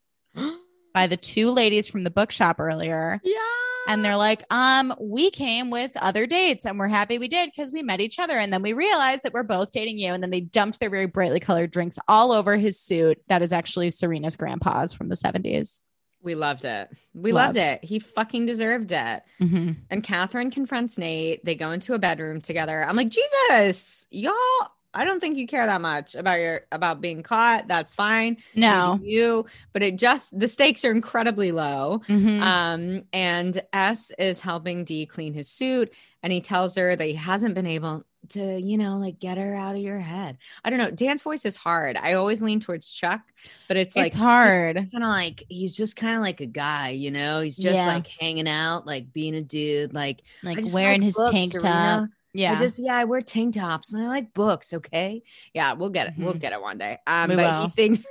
Speaker 2: (gasps) by the two ladies from the bookshop earlier.
Speaker 3: yeah.
Speaker 2: And they're like, um, we came with other dates and we're happy we did because we met each other. And then we realized that we're both dating you. And then they dumped their very brightly colored drinks all over his suit. That is actually Serena's grandpa's from the 70s.
Speaker 3: we loved it. We loved,
Speaker 2: Loved.
Speaker 3: it. He fucking deserved it.
Speaker 2: Mm-hmm.
Speaker 3: And Catherine confronts Nate. They go into a bedroom together. I'm like, Jesus, y'all. I don't think you care that much about your about being caught. That's fine.
Speaker 2: No.
Speaker 3: You, but it just the stakes are incredibly low.
Speaker 2: Mhm.
Speaker 3: Um, and S is helping D clean his suit, and he tells her that he hasn't been able to, you know, like get her out of your head. I don't know. Dan's voice is hard. I always lean towards Chuck, but it's like
Speaker 2: it's hard.
Speaker 4: kind of like he's just kind of like a guy, you know. He's just
Speaker 2: Yeah.
Speaker 4: like hanging out, like being a dude. Like
Speaker 2: Like wearing
Speaker 4: like
Speaker 2: his tank
Speaker 4: Serena.
Speaker 2: Yeah.
Speaker 4: I just yeah, I wear tank tops and I like books. Okay,
Speaker 3: yeah we'll get it we'll
Speaker 2: Mhm.
Speaker 3: get it one day um
Speaker 2: We
Speaker 3: but
Speaker 2: will. (laughs)
Speaker 3: he thinks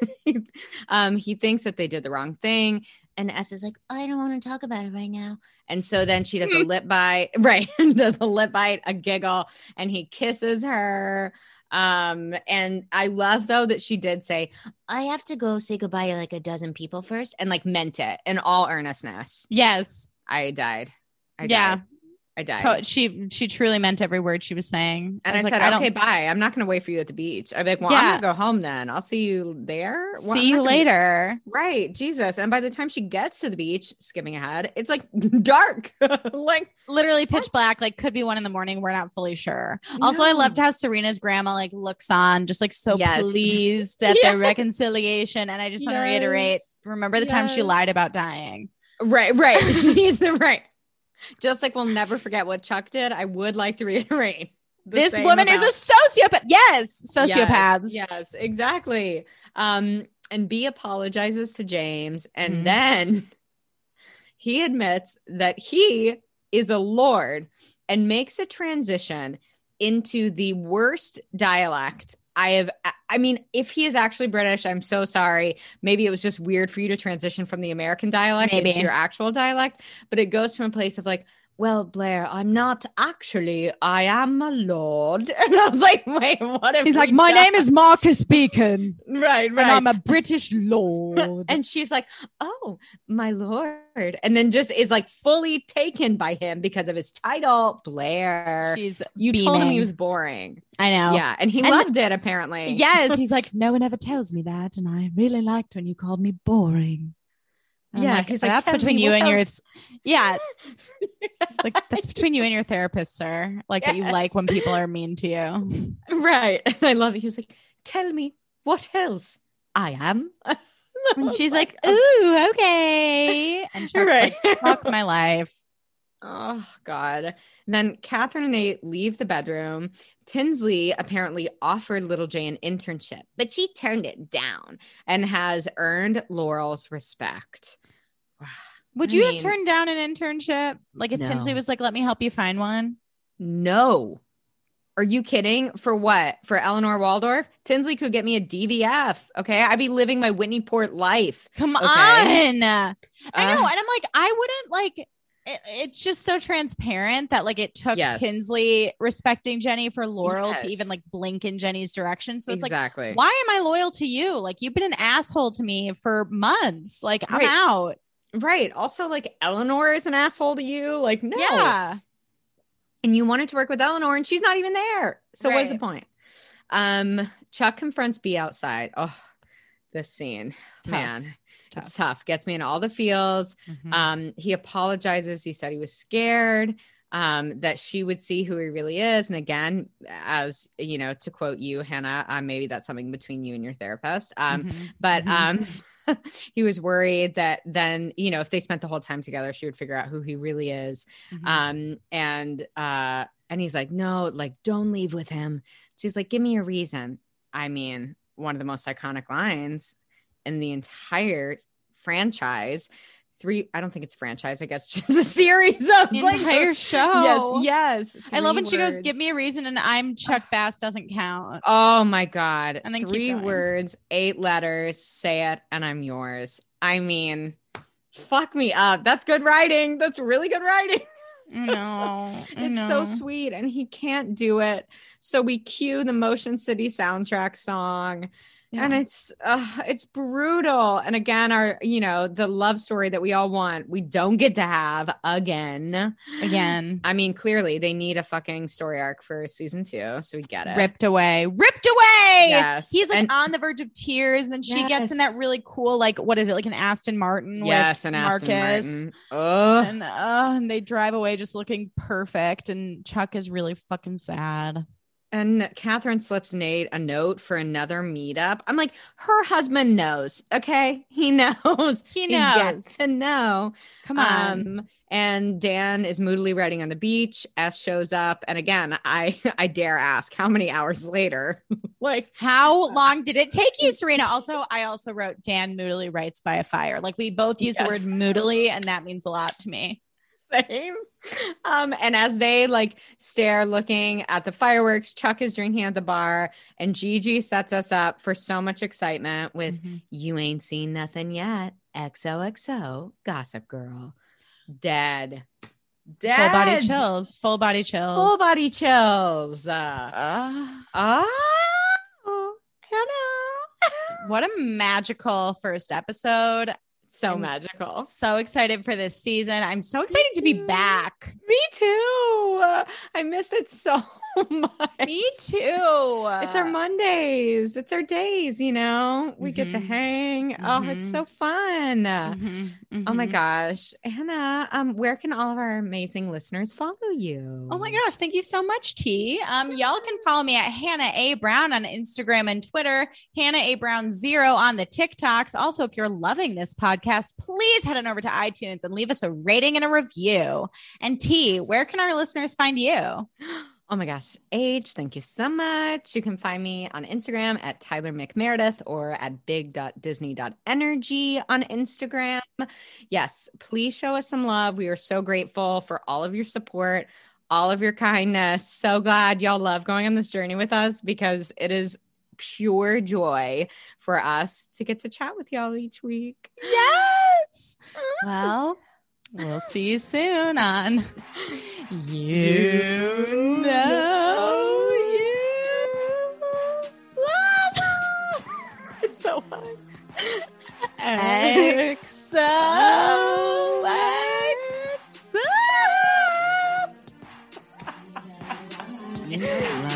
Speaker 3: um he thinks that they did the wrong thing
Speaker 4: and S is like, I don't want to talk about it right now.
Speaker 3: and so then she does a (laughs) lip bite (laughs) right does a lip bite a giggle and he kisses her um and i love though that she did say
Speaker 4: I have to go say goodbye to like a dozen people first.
Speaker 3: and like meant it in all earnestness
Speaker 2: yes.
Speaker 3: i died I
Speaker 2: Yeah.
Speaker 3: died. I died
Speaker 2: To- she she truly meant every word she was saying.
Speaker 3: and I,
Speaker 2: like,
Speaker 3: said,
Speaker 2: don't-
Speaker 3: okay, bye. I'm not going to wait for you at the beach. I'm like, well,
Speaker 2: Yeah.
Speaker 3: I'm going to go home then. I'll see you there. Well,
Speaker 2: See you
Speaker 3: gonna-
Speaker 2: later.
Speaker 3: Right. Jesus. And by the time she gets to the beach, skipping ahead, it's like (laughs) dark. (laughs) like,
Speaker 2: literally pitch black like could be one in the morning we're not fully sure also i loved how serena's grandma like looks on just like so
Speaker 3: Yes.
Speaker 2: pleased (laughs) at
Speaker 3: Yes.
Speaker 2: the reconciliation and i just want to reiterate remember the time she lied about dying
Speaker 3: right, right. She's right. Just like we'll never forget what Chuck did, I would like to reiterate.
Speaker 2: this woman
Speaker 3: about-
Speaker 2: is a sociopath yes
Speaker 3: Yes,
Speaker 2: sociopaths
Speaker 3: Yes, exactly. Um, and B apologizes to James, and
Speaker 2: Mhm.
Speaker 3: then he admits that he is a lord and makes a transition into the worst dialect I have. I- mean, if he is actually British, I'm so sorry. Maybe it was just weird for you to transition from the American dialect
Speaker 2: Maybe.
Speaker 3: into your actual dialect, but it goes from a place of like, well, Blair, I'm not actually, I am a lord. (laughs) And I was like, wait, what if
Speaker 2: he's like my
Speaker 3: die?"
Speaker 2: name is marcus Beaton
Speaker 3: right, (laughs) right.
Speaker 2: and i'm a british (laughs) lord
Speaker 3: and she's like, "Oh, my lord," and then just is like fully taken by him because of his title, Blair.
Speaker 2: she's
Speaker 3: you told him he was boring,
Speaker 2: i know
Speaker 3: yeah, and he
Speaker 2: And-
Speaker 3: loved it apparently.
Speaker 2: yes he's like no one ever tells me that and i really liked when you called me boring And
Speaker 3: yeah,
Speaker 2: like,
Speaker 3: he's like,
Speaker 2: that's between you and your
Speaker 3: else?"
Speaker 2: yeah (laughs) like that's between you and your therapist, sir. Like that you like when people are mean to you. (laughs)
Speaker 3: right. And (laughs) I love it. He was like, "Tell me what else I am."
Speaker 2: And she's like, "Ooh, um, okay." And she's
Speaker 3: Right.
Speaker 2: like, "Fuck my life."
Speaker 3: Oh God. And then Catherine and Nate leave the bedroom. Tinsley apparently offered Little J an internship, but she turned it down and has earned Laurel's respect. (sighs)
Speaker 2: Would
Speaker 3: I
Speaker 2: you
Speaker 3: mean-
Speaker 2: have turned down an internship? Like if Tinsley was like, "Let me help you find one."
Speaker 3: No. Are you kidding? For what? For Eleanor Waldorf? Tinsley could get me a DVF. Okay. I'd be living my Whitney Port life.
Speaker 2: Come
Speaker 3: Okay.
Speaker 2: on. I know,
Speaker 3: Uh,
Speaker 2: and I'm like, I wouldn't like. It, it's just so transparent that like it took
Speaker 3: Yes.
Speaker 2: Tinsley respecting Jenny for Laurel to even like blink in Jenny's direction. So it's like
Speaker 3: exactly.
Speaker 2: why am I loyal to you? Like you've been an asshole to me for months. Like I'm out.
Speaker 3: Right. Also, like Eleanor is an asshole to you. Like, no.
Speaker 2: Yeah.
Speaker 3: And you wanted to work with Eleanor and she's not even there. So what's the point? Um, Chuck confronts B outside. Oh, this scene.
Speaker 2: Tough.
Speaker 3: Man,
Speaker 2: It's tough.
Speaker 3: it's tough. Gets me in all the feels.
Speaker 2: Mhm.
Speaker 3: Um, he apologizes. He said he was scared um, that she would see who he really is. And again, as you know, to quote you, Hannah, uh, maybe that's something between you and your therapist. Um,
Speaker 2: Mhm.
Speaker 3: but
Speaker 2: Mhm.
Speaker 3: um (laughs) (laughs) he was worried that then you know if they spent the whole time together she would figure out who he really is.
Speaker 2: Mhm.
Speaker 3: um and uh and he's like no like don't leave with him. She's like give me a reason. I mean one of the most iconic lines in the entire franchise three i don't think it's a franchise i guess (laughs) just a series of
Speaker 2: The
Speaker 3: like
Speaker 2: entire show.
Speaker 3: yes yes
Speaker 2: I love when she goes, "Give me a reason," and I'm Chuck (sighs) Bass doesn't count.
Speaker 3: Oh my God.
Speaker 2: And then
Speaker 3: Three words, eight letters, say it, and I'm yours. I mean, fuck me up. That's good writing. That's really good writing. (laughs)
Speaker 2: I
Speaker 3: It's so sweet. And he can't do it. So we cue the Motion City soundtrack song. And it's uh, it's brutal. And again, our you know the love story that we all want, we don't get to have again.
Speaker 2: again
Speaker 3: I mean, clearly they need a fucking story arc for season two, so we get it.
Speaker 2: ripped away, ripped away.
Speaker 3: Yes,
Speaker 2: He's like
Speaker 3: And-
Speaker 2: on the verge of tears, and then she gets in that really cool, like what is it, like an Aston Martin?
Speaker 3: Yes,
Speaker 2: with
Speaker 3: and Aston
Speaker 2: Marcus.
Speaker 3: Martin. Oh,
Speaker 2: And, uh, and they drive away just looking perfect, and Chuck is really fucking sad.
Speaker 3: And Catherine slips Nate a note for another meetup. I'm like, her husband knows. Okay, he (laughs) knows.
Speaker 2: He knows.
Speaker 3: got to know.
Speaker 2: Come on.
Speaker 3: Um, and Dan is moodily writing on the beach. S shows up, and again, I (laughs) I dare ask, how many hours later? (laughs) like,
Speaker 2: How long did it take you, Serena? Also, I also wrote Dan moodily writes by a fire. Like we both use the word moodily, and that means a lot to me.
Speaker 3: Same. Um, and as they like stare looking at the fireworks, Chuck is drinking at the bar, and GG sets us up for so much excitement with
Speaker 2: Mhm.
Speaker 3: You ain't seen nothing yet. XOXO, Gossip Girl. Dead. Dead.
Speaker 2: Full body chills. Full body chills.
Speaker 3: Full body chills. Uh,
Speaker 2: Uh,
Speaker 3: oh, Hannah. (laughs)
Speaker 2: what a magical first episode.
Speaker 3: So
Speaker 2: I'm
Speaker 3: magical.
Speaker 2: So excited for this season. I'm so excited to be back.
Speaker 3: Me too. I miss it so (laughs) much.
Speaker 2: Me too.
Speaker 3: It's our Mondays. It's our days, you know. We get to
Speaker 2: Mhm.
Speaker 3: hang. Oh, it's
Speaker 2: Mhm.
Speaker 3: so fun.
Speaker 2: Mhm,
Speaker 3: Oh my
Speaker 2: mhm.
Speaker 3: gosh. Hannah, um, where can all of our amazing listeners follow you?
Speaker 2: Oh my gosh, thank you so much, T. Um, y'all can follow me at Hannah A. Brown on Instagram and Twitter, Hannah A. Brown Zero on the TikToks. Also, if you're loving this podcast, please head on over to iTunes and leave us a rating and a review. And T, where can our listeners find you?
Speaker 3: Oh my gosh. Age, thank you so much. You can find me on Instagram at Tyler McMeredith or at big.disney.energy on Instagram. Yes, please show us some love. We are so grateful for all of your support, all of your kindness. So glad y'all love going on this journey with us because it is pure joy for us to get to chat with y'all each week.
Speaker 2: Yes. Well, we'll see you soon on You Know You. (laughs)
Speaker 3: It's so fun. (laughs)
Speaker 1: You (laughs)